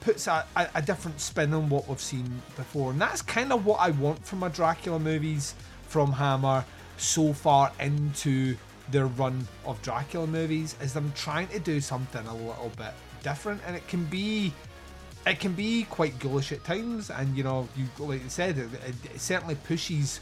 A: puts a, a, a different spin on what we've seen before, and that's kind of what I want from my Dracula movies from Hammer so far into their run of Dracula movies. Is them trying to do something a little bit different, and it can be it can be quite ghoulish at times, and you know, you like you said, it, it, it certainly pushes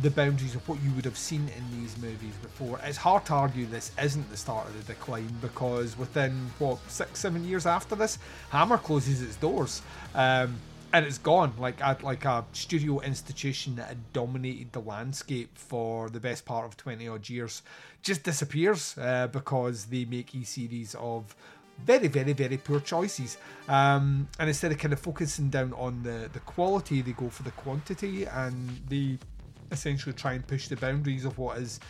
A: the boundaries of what you would have seen in these movies before. It's hard to argue this isn't the start of the decline because within what six, seven years after this, Hammer closes its doors. Um, and it's gone like a, like a studio institution that had dominated the landscape for the best part of 20 odd years just disappears uh, because they make e-series of very, very, very poor choices. Um, and instead of kind of focusing down on the, the quality, they go for the quantity and they essentially try and push the boundaries of what is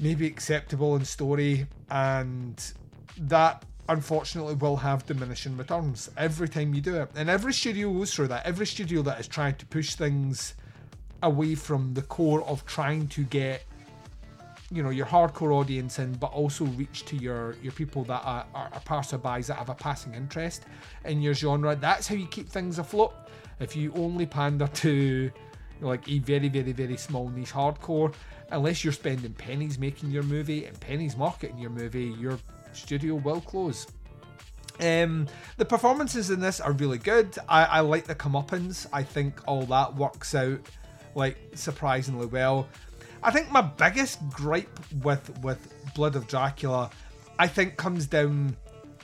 A: maybe acceptable in story. And that unfortunately will have diminishing returns every time you do it. And every studio goes through that. Every studio that is trying to push things away from the core of trying to get you know your hardcore audience in, but also reach to your your people that are, are, are passerbys that have a passing interest in your genre. That's how you keep things afloat. if you only pander to like a very, very, very small niche hardcore, unless you're spending pennies making your movie and pennies marketing your movie, your studio will close. Um, the performances in this are really good. I, I like the comeuppance. I think all that works out like surprisingly well. I think my biggest gripe with with Blood of Dracula, I think comes down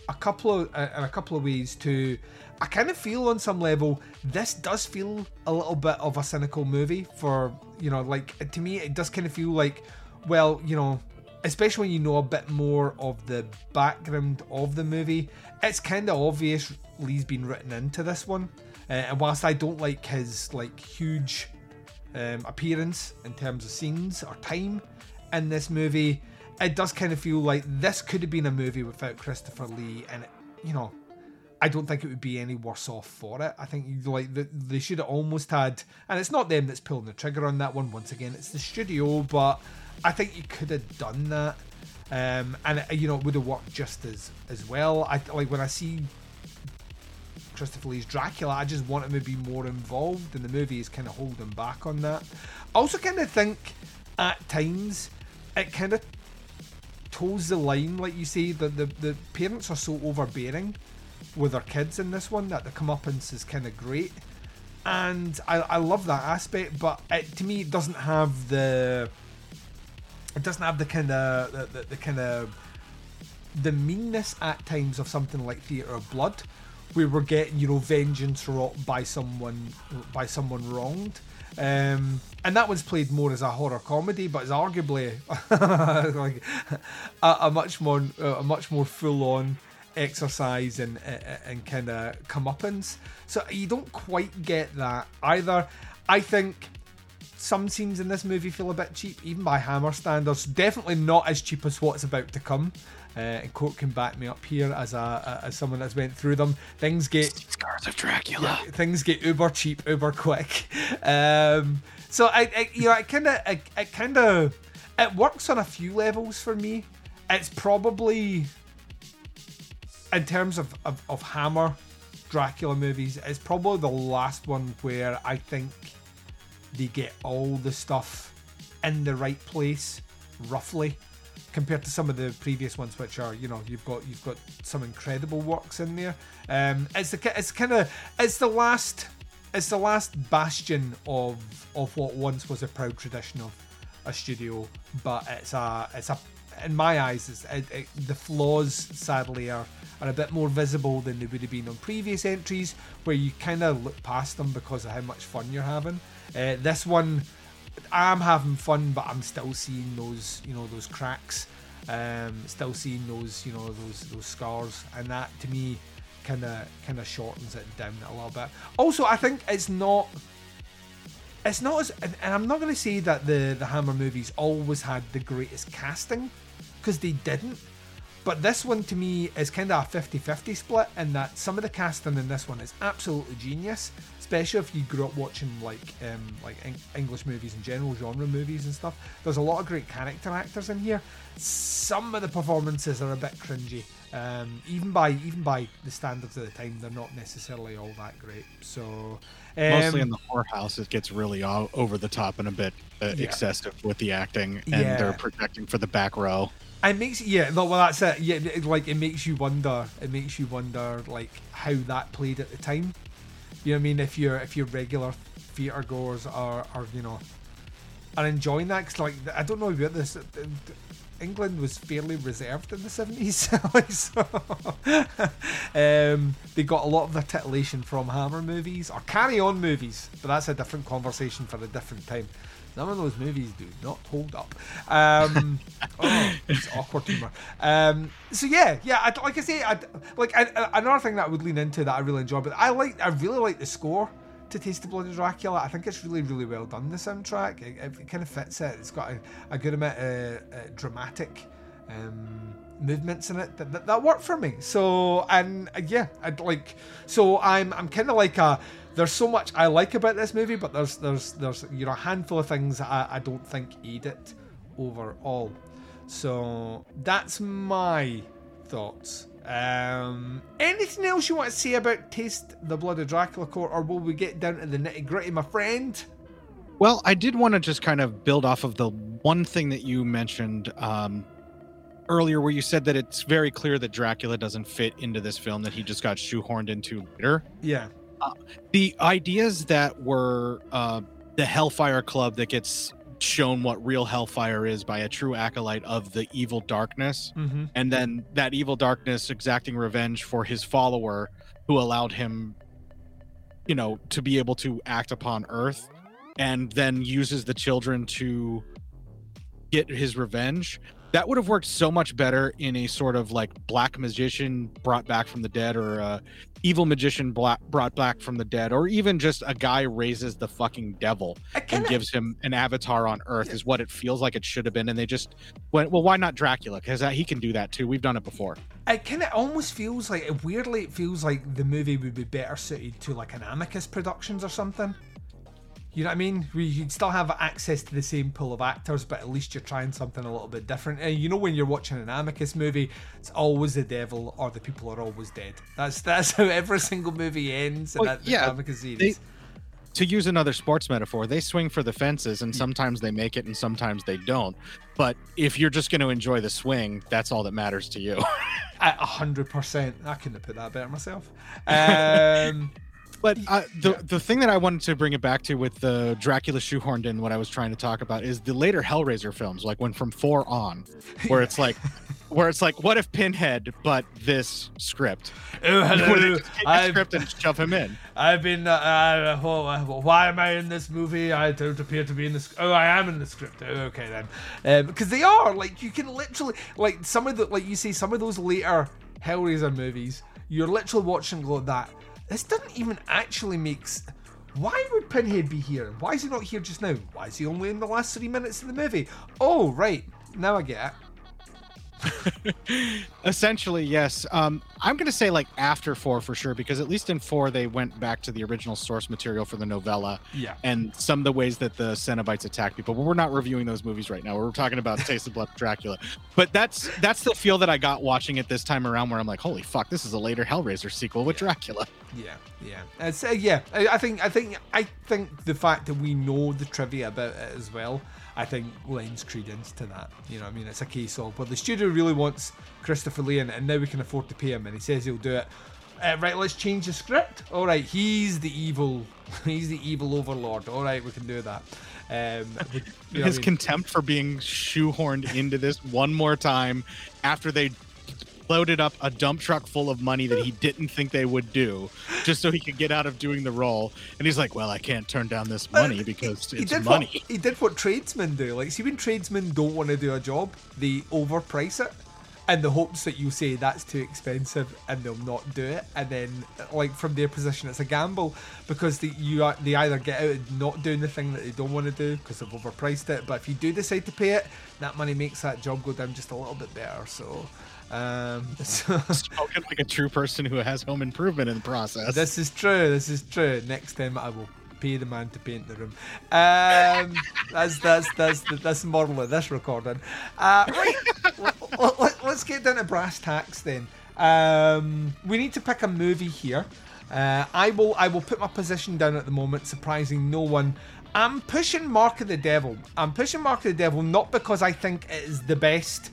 A: a couple of uh, a couple of ways to. I kind of feel on some level this does feel a little bit of a cynical movie for you know like to me it does kind of feel like well you know especially when you know a bit more of the background of the movie it's kind of obvious Lee's been written into this one. Uh, and whilst I don't like his like huge um, appearance in terms of scenes or time in this movie, it does kind of feel like this could have been a movie without Christopher Lee, and it, you know, I don't think it would be any worse off for it. I think like the, they should have almost had, and it's not them that's pulling the trigger on that one. Once again, it's the studio, but I think you could have done that, um, and you know, it would have worked just as as well. I like when I see Christopher Lee's Dracula. I just want him to be more involved, and the movie is kind of holding back on that. I also kind of think at times it kind of toes the line, like you say, that the, the parents are so overbearing with their kids in this one that the comeuppance is kind of great. And I, I love that aspect, but it, to me, it doesn't have the. It doesn't have the kind of the, the, the kind of the meanness at times of something like Theatre of Blood, where we were getting you know vengeance wrought by someone by someone wronged um, and that one's played more as a horror comedy, but it's arguably like a, a, much more a much more full on exercise and and kind of comeuppance. So you don't quite get that either. I think some scenes in this movie feel a bit cheap, even by Hammer standards. Definitely not as cheap as what's about to come. Uh, and Court can back me up here as a, as someone that's went through them. Things get
K: scars of Dracula.
A: Yeah, things get uber cheap, uber quick. Um, so I, I, you know, I kind of, it, it kind of, it works on a few levels for me. It's probably, in terms of, of, of Hammer Dracula movies, it's probably the last one where I think they get all the stuff in the right place, roughly compared to some of the previous ones, which are you know you've got you've got some incredible works in there. Um, it's the it's kind of it's the last it's the last bastion of of what once was a proud tradition of a studio, but it's a it's a in my eyes it's, it, it, the flaws sadly are are a bit more visible than they would have been on previous entries, where you kind of look past them because of how much fun you're having. Uh, this one I'm having fun, but I'm still seeing those, you know, those cracks. Um, still seeing those, you know, those those scars, and that to me kind of kind of shortens it down a little bit. Also, I think it's not. It's not as, and I'm not going to say that the the Hammer movies always had the greatest casting, because they didn't. But this one to me is kind of a 50 50 split, in that some of the casting in this one is absolutely genius, especially if you grew up watching like um, like English movies in general, genre movies and stuff. There's a lot of great character actors in here. Some of the performances are a bit cringy, um, even by even by the standards of the time. They're not necessarily all that great. So um,
K: mostly in the whorehouse, it gets really all over the top and a bit uh, yeah. excessive with the acting, and yeah. they're projecting for the back row.
A: It makes yeah no well that's it. Yeah it, like it makes you wonder it makes you wonder like how that played at the time. You know what I mean? If you're if you're regular theater goers are are you know are enjoying that because like I don't know about this England was fairly reserved in the 70s so, um, they got a lot of their titillation from Hammer movies or Carry On movies but that's a different conversation for a different time some of those movies do not hold up. Um, oh, it's awkward humor. Um, so yeah, yeah. I, like I say, I, like I, another thing that I would lean into that I really enjoy, but I like, I really like the score to Taste the Blood of Dracula. I think it's really, really well done. The soundtrack, it, it, it kind of fits it. It's got a, a good amount of uh, dramatic. Um, movements in it that, that, that work for me so and uh, yeah i'd like so i'm i'm kind of like a there's so much I like about this movie, but there's there's there's you know a handful of things I, I don't think aid it overall. So that's my thoughts. Um, anything else you want to say about Taste the Blood of Dracula Court, or will we get down to the nitty gritty, my friend?
K: Well, I did want to just kind of build off of the one thing that you mentioned um, earlier, where you said that it's very clear that Dracula doesn't fit into this film, that he just got shoehorned into later.
A: Yeah.
K: Uh, the ideas that were uh, the Hellfire Club that gets shown what real hellfire is by a true acolyte of the evil darkness
A: mm-hmm.
K: and then that evil darkness exacting revenge for his follower who allowed him you know to be able to act upon earth and then uses the children to get his revenge that would have worked so much better in a sort of like black magician brought back from the dead or a evil magician black, brought back from the dead or even just a guy raises the fucking devil and gives him an avatar on earth is what it feels like it should have been and they just went well why not dracula? Because he can do that too. We've done it before.
A: It kind of almost feels like weirdly it feels like the movie would be better suited to like an amicus productions or something you know what I mean? You'd still have access to the same pool of actors, but at least you're trying something a little bit different. And you know, when you're watching an Amicus movie, it's always the devil or the people are always dead. That's that's how every single movie ends in
K: well,
A: that
K: yeah,
A: Amicus series.
K: They, to use another sports metaphor, they swing for the fences, and sometimes they make it, and sometimes they don't. But if you're just going to enjoy the swing, that's all that matters to you.
A: A hundred percent. I couldn't have put that better myself. Um,
K: but uh, the yeah. the thing that I wanted to bring it back to with the Dracula shoehorned in, what I was trying to talk about is the later Hellraiser films, like when from four on, where it's like, where it's like, what if Pinhead, but this script?
A: Oh, hello.
K: script and shove him in.
A: I've been. Uh, uh, why am I in this movie? I don't appear to be in this. Oh, I am in the script. Oh, okay then, because um, they are like you can literally like some of the like you see some of those later Hellraiser movies. You're literally watching that this doesn't even actually make. Why would Pinhead be here? Why is he not here just now? Why is he only in the last three minutes of the movie? Oh, right. Now I get it.
K: Essentially, yes. Um, I'm going to say like after four for sure, because at least in four they went back to the original source material for the novella.
A: Yeah.
K: And some of the ways that the Cenobites attack people. But we're not reviewing those movies right now. We're talking about Taste of Blood, Dracula. But that's that's the feel that I got watching it this time around, where I'm like, holy fuck, this is a later Hellraiser sequel with
A: yeah.
K: Dracula.
A: Yeah, yeah. Uh, yeah. I, I think I think I think the fact that we know the trivia about it as well I think lends credence to that. You know, I mean, it's a case of, but the studio really wants Christopher Lee in and now we can afford to pay him, and he says he'll do it. Uh, right, let's change the script. All right, he's the evil, he's the evil overlord. All right, we can do that. Um,
K: His I mean? contempt for being shoehorned into this one more time after they loaded up a dump truck full of money that he didn't think they would do just so he could get out of doing the role. And he's like, well, I can't turn down this money because he, it's money.
A: What, he did what tradesmen do. Like, see, when tradesmen don't want to do a job, they overprice it in the hopes that you say that's too expensive and they'll not do it and then like from their position it's a gamble because the, you are, they either get out of not doing the thing that they don't want to do because they've overpriced it but if you do decide to pay it that money makes that job go down just a little bit better so um, so
K: Spoken like a true person who has home improvement in the process.
A: This is true. This is true. Next time I will pay the man to paint the room. Um, that's that's that's the, that's the model of this recording. Uh, right, let, us get down to brass tacks then. Um, we need to pick a movie here. Uh, I will I will put my position down at the moment, surprising no one. I'm pushing Mark of the Devil. I'm pushing Mark of the Devil not because I think it is the best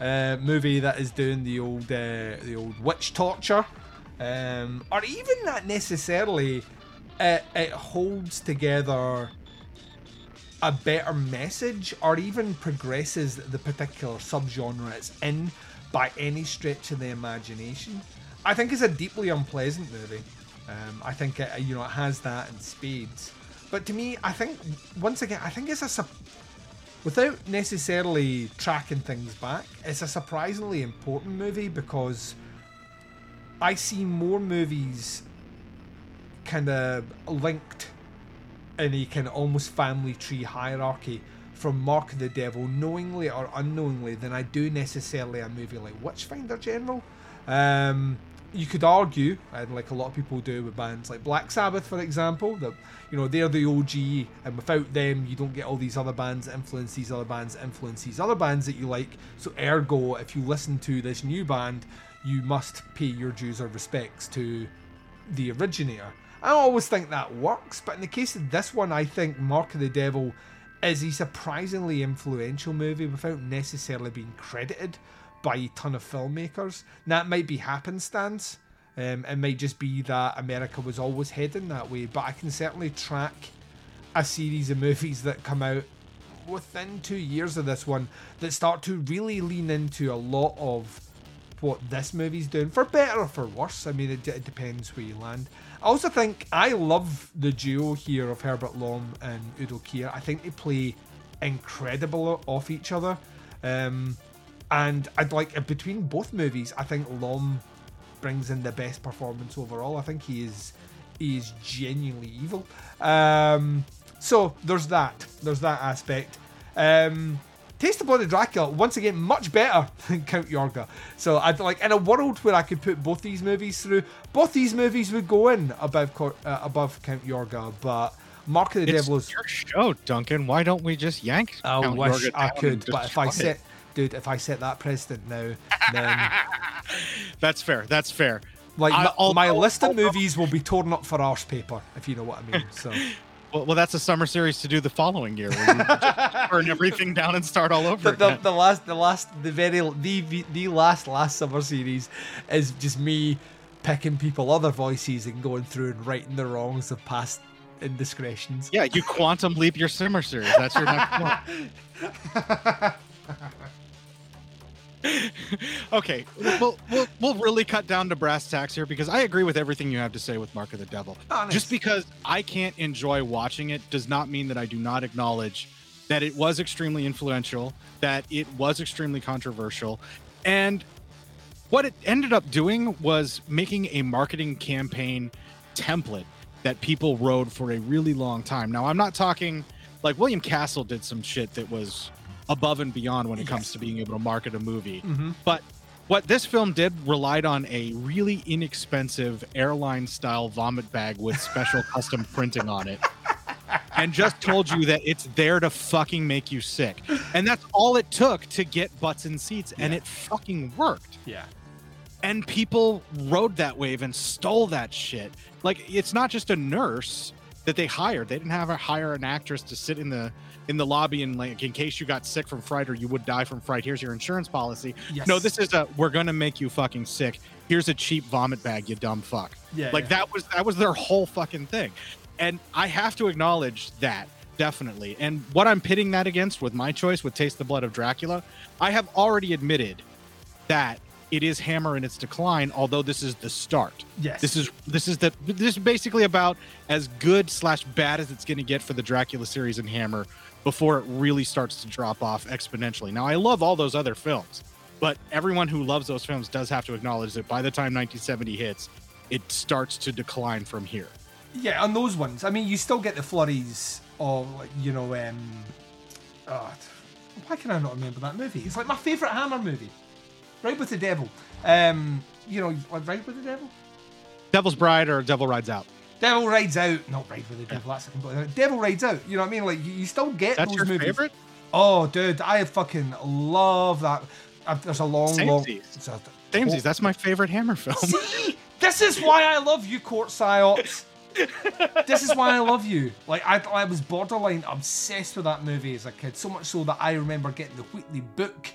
A: uh, movie that is doing the old uh, the old witch torture, um, or even that necessarily. It, it holds together a better message, or even progresses the particular subgenre it's in by any stretch of the imagination. I think it's a deeply unpleasant movie. Um, I think it, you know it has that in spades. But to me, I think once again, I think it's a without necessarily tracking things back, it's a surprisingly important movie because I see more movies kind of linked in a kind of almost family tree hierarchy from Mark the Devil, knowingly or unknowingly, than I do necessarily a movie like Witchfinder General. Um, you could argue, and like a lot of people do with bands like Black Sabbath, for example, that you know they're the OG, and without them, you don't get all these other bands influence these other bands, influence these other bands that you like. So, ergo, if you listen to this new band, you must pay your dues or respects to the originator. I always think that works, but in the case of this one, I think Mark of the Devil is a surprisingly influential movie without necessarily being credited by a ton of filmmakers. Now, it might be happenstance. Um, it might just be that America was always heading that way, but I can certainly track a series of movies that come out within two years of this one that start to really lean into a lot of what this movie's doing, for better or for worse. I mean, it, it depends where you land. I also think I love the duo here of Herbert Lom and Udo Kier. I think they play incredible off each other. Um, and I'd like between both movies, I think Lom brings in the best performance overall. I think he is he is genuinely evil. Um, so there's that. There's that aspect. Um, Taste the Blood of Dracula, once again, much better than Count Yorga. So I'd like in a world where I could put both these movies through, both these movies would go in above uh, above Count Yorga, but Mark of the
K: it's
A: Devil is
K: your show, Duncan. Why don't we just yank?
A: I
K: Count
A: wish
K: Yorga
A: I could, but if I set,
K: it?
A: dude, if I set that precedent now, then
K: That's fair. That's fair.
A: like
K: I-
A: my, my list of movies will be torn up for arse paper, if you know what I mean. So.
K: Well, well, that's a summer series to do the following year. Burn everything down and start all over
A: the, the,
K: again.
A: the last the last the very the the last last summer series is just me picking people other voices and going through and righting the wrongs of past indiscretions
K: yeah, you quantum leap your summer series. That's your next one. okay, we'll, we'll we'll really cut down to brass tacks here because I agree with everything you have to say with Mark of the Devil.
A: Oh, nice.
K: Just because I can't enjoy watching it does not mean that I do not acknowledge that it was extremely influential, that it was extremely controversial, and what it ended up doing was making a marketing campaign template that people rode for a really long time. Now, I'm not talking like William Castle did some shit that was above and beyond when it comes to being able to market a movie.
A: Mhm.
K: But what this film did relied on a really inexpensive airline style vomit bag with special custom printing on it. And just told you that it's there to fucking make you sick. And that's all it took to get butts in seats. And it fucking worked
A: yeah
K: and people rode that wave and stole that shit. Like it's not just a nurse that they hired. They didn't have to hire an actress to sit in the in the lobby and like in case you got sick from fright or you would die from fright. Here's your insurance policy.
A: Yes.
K: No, this is a we're gonna make you fucking sick. Here's a cheap vomit bag, you dumb fuck.
A: Yeah,
K: like
A: yeah.
K: that was that was their whole fucking thing. And I have to acknowledge that definitely. And what I'm pitting that against with my choice with Taste the Blood of Dracula, I have already admitted that it is Hammer in its decline, although this is the start.
A: Yes.
K: This is this is the this is basically about as good slash bad as it's gonna get for the Dracula series and Hammer before it really starts to drop off exponentially. Now I love all those other films, but everyone who loves those films does have to acknowledge that by the time 1970 hits, it starts to decline from here.
A: yeah on those ones i mean you still get the flurries of like you know um oh, why can i not remember that movie it's like my favorite hammer movie right with the devil um you know Ride with the devil
K: Devil's Bride or Devil Rides Out.
A: Devil Rides Out, not Ride with the Devil. That's a complete. Devil Rides Out. You know what I mean? Like you, you still get
K: That's
A: those
K: your
A: movies.
K: favorite?
A: Oh, dude, I fucking love that. Uh, There's a long, long.
K: Samesies.
A: it's a-
K: Samesies, that's my favorite Hammer film.
A: See, this is why I love you, Court Psyops. this is why I love you. Like I, I was borderline obsessed with that movie as a kid, so much so that I remember getting the Wheatley book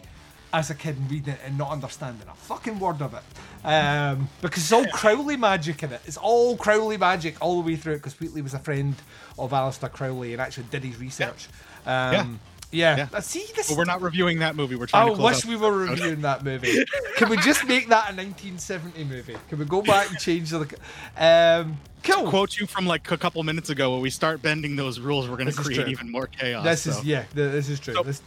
A: as a kid and reading it and not understanding a fucking word of it. Um, because it's all Crowley magic in it. It's all Crowley magic all the way through it because Wheatley was a friend of Aleister Crowley and actually did his research. Um, yeah.
K: Yeah.
A: Uh, See, this
K: But we're not reviewing that movie. We're trying
A: I
K: to close
A: wish
K: out
A: we were reviewing that movie. Can we just make that a 1970 movie? Can we go back and change the? Um, cool.
K: quote you from like a couple minutes ago when we start bending those rules we're going to create even more chaos
A: This
K: so.
A: is yeah. This is true.
K: So-
A: This,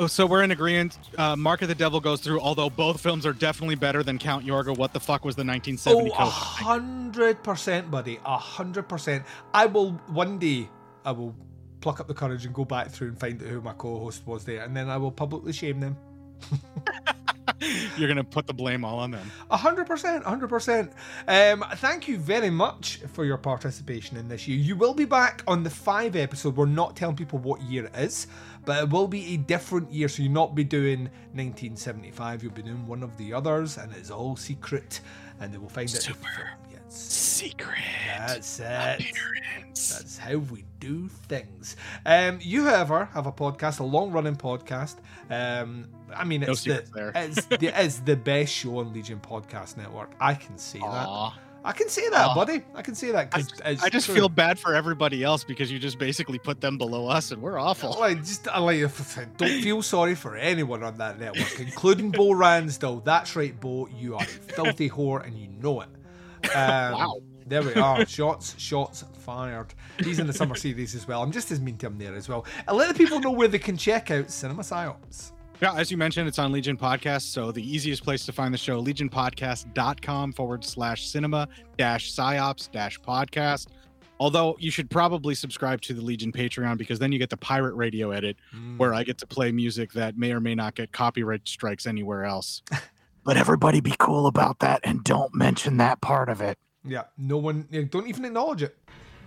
K: oh, so we're in agreement uh, mark of the devil goes through although both films are definitely better than count yorga what the fuck was the 1970
A: oh, hundred percent, buddy. A hundred percent. I will one day. I will pluck up the courage and go back through and find out who my co-host was there, and then I will publicly shame them.
K: You're gonna put the blame all on them.
A: Hundred percent, hundred percent. Um, thank you very much for your participation in this year. You will be back on the five episode. We're not telling people what year it is, but it will be a different year. So you'll not be doing 1975. You'll be doing one of the others, and it's all secret. And they will find it.
K: Super.
A: Yes.
K: Secret.
A: That's it.
K: Appearance.
A: That's how we do things. Um, you, however, have a podcast, a long-running podcast. Um, I mean,
K: No
A: it's the
K: there.
A: it's the it's the best show on Legion Podcast Network. I can say
K: Aw.
A: that. I can say that,
K: Aw.
A: buddy. I can say that
K: I,
A: because
K: I just feel bad for everybody else because you just basically put them below us and we're awful.
A: Like, just I like don't feel sorry for anyone on that network, including Bo Ransdell. That's right, Bo. You are a filthy whore, and you know it. Um,
K: Wow.
A: There we are. Shots, shots fired. He's in the summer series as well. I'm just as mean to him there as well. And let the people know where they can check out Cinema Psyops.
K: Yeah, as you mentioned, it's on Legion Podcast. So the easiest place to find the show, legionpodcast.com forward slash cinema dash psyops dash podcast. Although you should probably subscribe to the Legion Patreon because then you get the pirate radio edit mm. where I get to play music that may or may not get copyright strikes anywhere else. but everybody be cool about that and don't mention that part of it.
A: Yeah, no one, don't even acknowledge it.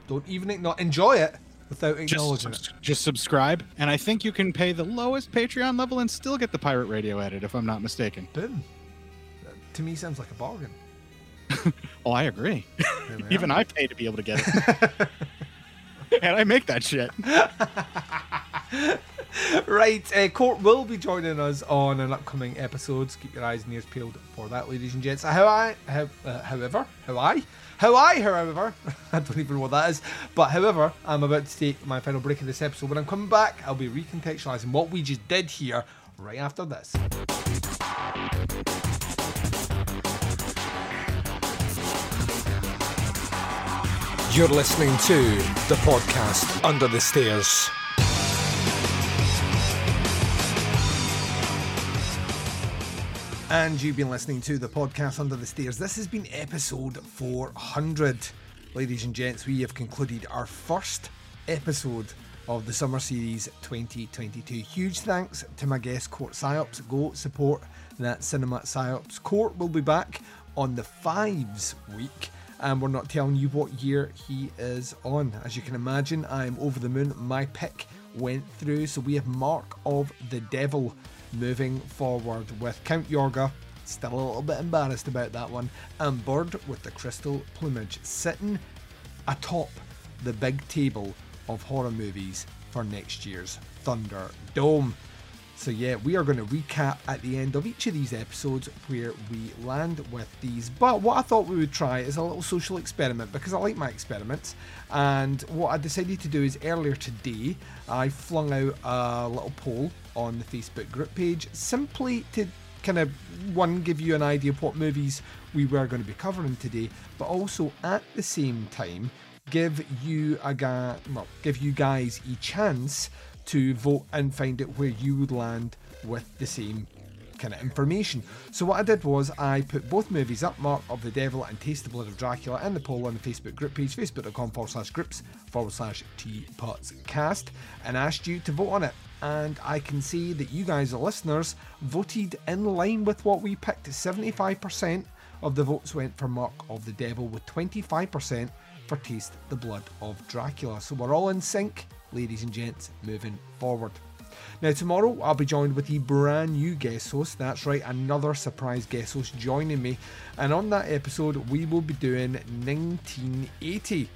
A: Don't even acknowledge, enjoy it without acknowledging
K: Just,
A: it.
K: just subscribe. And I think you can pay the lowest Patreon level and still get the pirate radio edit, if I'm not mistaken.
A: Boom. That, to me, sounds like a bargain.
K: Oh, I agree.
A: There
K: Even
A: are.
K: I pay to be able to get it. and I make that shit.
A: right, uh, Court will be joining us on an upcoming episodes. Keep your eyes and ears peeled for that, ladies and gents. How I, how, uh, however, how I, how I, however, I don't even know what that is. But however, I'm about to take my final break of this episode. When I'm coming back, I'll be recontextualizing what we just did here right after this. You're listening to the podcast Under the Stairs. And you've been listening to the podcast Under the Stairs. This has been episode 400. Ladies and gents, we have concluded our first episode of the summer series 2022. Huge thanks to my guest, Court Psyops. Go support that cinema Psyops. Court will be back on the fives week and we're not telling you what year he is on. As you can imagine, I'm over the moon. My pick went through, so we have Mark of the Devil moving forward with Count Yorga. Still a little bit embarrassed about that one. And Bird with the crystal plumage sitting atop the big table of horror movies for next year's Thunder Dome. So yeah, we are going to recap at the end of each of these episodes where we land with these. But what I thought we would try is a little social experiment because I like my experiments. And what I decided to do is earlier today, I flung out a little poll on the Facebook group page simply to kind of one give you an idea of what movies we were going to be covering today, but also at the same time give you a guy, well, give you guys a chance to vote and find out where you would land with the same kind of information. So what I did was I put both movies up, Mark of the Devil and Taste the Blood of Dracula, in the poll on the Facebook group page, facebook.com forward slash groups forward slash cast, and asked you to vote on it. And I can see that you guys, the listeners, voted in line with what we picked. 75% of the votes went for Mark of the Devil, with 25% for Taste the Blood of Dracula. So we're all in sync, ladies and gents, moving forward. Now, tomorrow I'll be joined with the brand new guest host. That's right, another surprise guest host joining me. And on that episode, we will be doing 1980.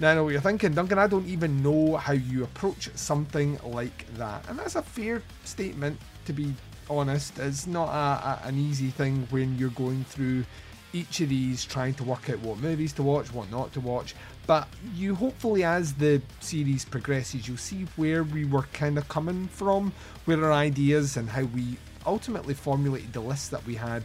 A: Now, I know what you're thinking, Duncan. I don't even know how you approach something like that. And that's a fair statement, to be honest. It's not a, a, an easy thing when you're going through each of these trying to work out what movies to watch, what not to watch. But you hopefully, as the series progresses, you'll see where we were kind of coming from, where our ideas and how we ultimately formulated the list that we had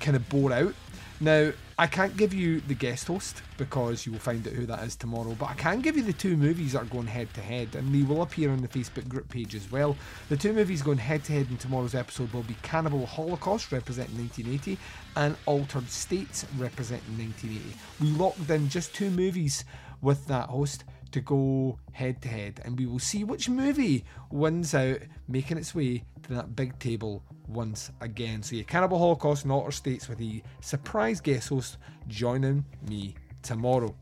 A: kind of bore out. Now, I can't give you the guest host because you will find out who that is tomorrow, but I can give you the two movies that are going head to head, and they will appear on the Facebook group page as well. The two movies going head to head in tomorrow's episode will be Cannibal Holocaust, representing 1980, and Altered States, representing 1980. We locked in just two movies with that host to go head to head, and we will see which movie wins out, making its way to that big table once again. So, your Cannibal Holocaust and Altered States with a surprise guest host joining me tomorrow.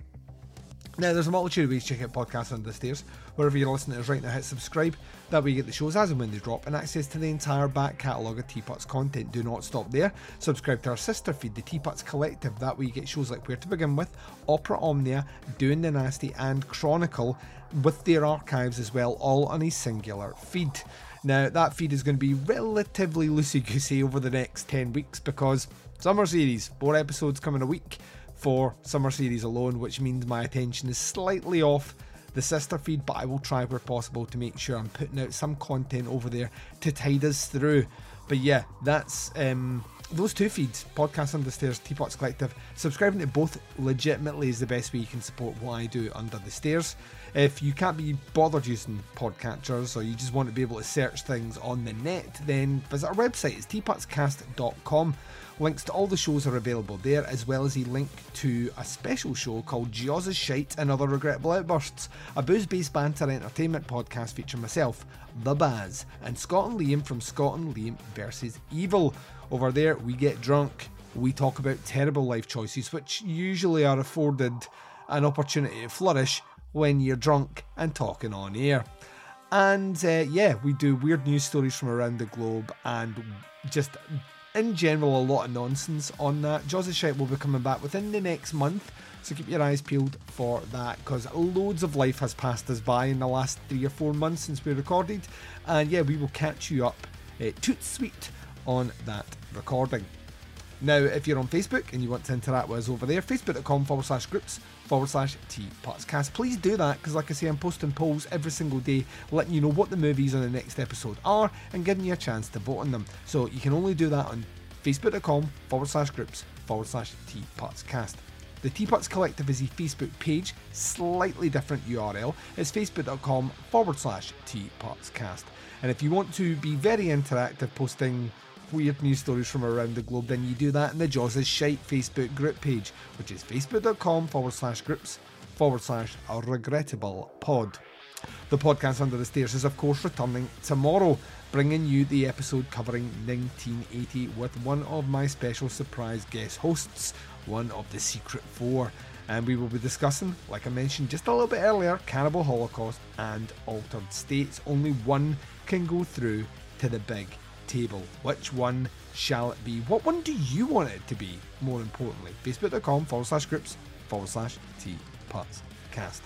A: Now, there's a multitude of ways to check out podcasts under the stairs. Wherever you're listening to us right now, hit subscribe. That way you get the shows as and when they drop and access to the entire back catalogue of Teapots content. Do not stop there. Subscribe to our sister feed, the Teapots Collective. That way you get shows like Where to Begin With, Opera Omnia, Doing the Nasty, and Chronicle with their archives as well, all on a singular feed. Now, that feed is going to be relatively loosey goosey over the next 10 weeks because summer series, four episodes coming a week for summer series alone, which means my attention is slightly off the sister feed, but I will try where possible to make sure I'm putting out some content over there to tide us through. But yeah, that's um, those two feeds, Podcast Under Stairs, Teapots Collective. Subscribing to both legitimately is the best way you can support what I do under the stairs. If you can't be bothered using podcatchers or you just want to be able to search things on the net, then visit our website. It's teapotscast.com. Links to all the shows are available there, as well as a link to a special show called Jaws' Shite and Other Regrettable Outbursts, a booze based banter entertainment podcast featuring myself, The Baz, and Scott and Liam from Scott and Liam versus Evil. Over there, we get drunk, we talk about terrible life choices, which usually are afforded an opportunity to flourish when you're drunk and talking on air. And uh, yeah, we do weird news stories from around the globe and just in general a lot of nonsense on that. Jaws' Shite will be coming back within the next month, so keep your eyes peeled for that because loads of life has passed us by in the last three or four months since we recorded. And yeah, we will catch you up uh, toot sweet on that recording. Now, if you're on Facebook and you want to interact with us over there, facebook.com forward slash groups forward slash Teapotscast. Please do that because, like I say, I'm posting polls every single day letting you know what the movies on the next episode are and giving you a chance to vote on them. So you can only do that on facebook.com forward slash groups forward slash Teapotscast. The Teapots Collective is a Facebook page, slightly different URL. It's facebook.com forward slash Teapotscast. And if you want to be very interactive, posting weird news stories from around the globe, then you do that in the Jaws' Shite Facebook group page, which is facebook.com forward slash groups forward slash regrettable pod. The podcast Under the Stairs is, of course, returning tomorrow, bringing you the episode covering 1980 with one of my special surprise guest hosts, one of the Secret Four. And we will be discussing, like I mentioned just a little bit earlier, Cannibal Holocaust and Altered States. Only one can go through to the big table. Which one shall it be? What one do you want it to be, more importantly? Facebook.com forward slash groups forward slash Teapotscast.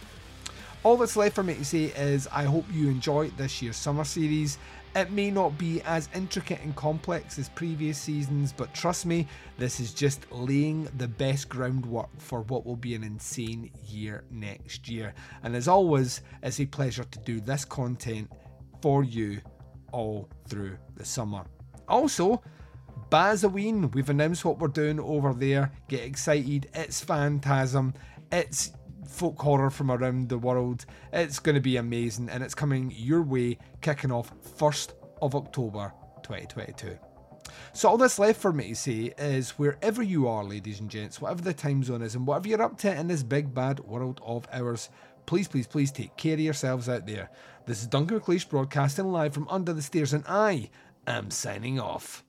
A: All that's left for me to say is I hope you enjoy this year's summer series. It may not be as intricate and complex as previous seasons, but trust me, this is just laying the best groundwork for what will be an insane year next year. And as always, it's a pleasure to do this content for you all through the summer. Also, Bazaween, we've announced what we're doing over there. Get excited. It's Phantasm. It's folk horror from around the world. It's going to be amazing and it's coming your way, kicking off 1st of October 2022. So, all that's left for me to say is wherever you are, ladies and gents, whatever the time zone is, and whatever you're up to in this big bad world of ours, please, please, please take care of yourselves out there. This is Duncan McLeish broadcasting live from under the stairs, and I am signing off.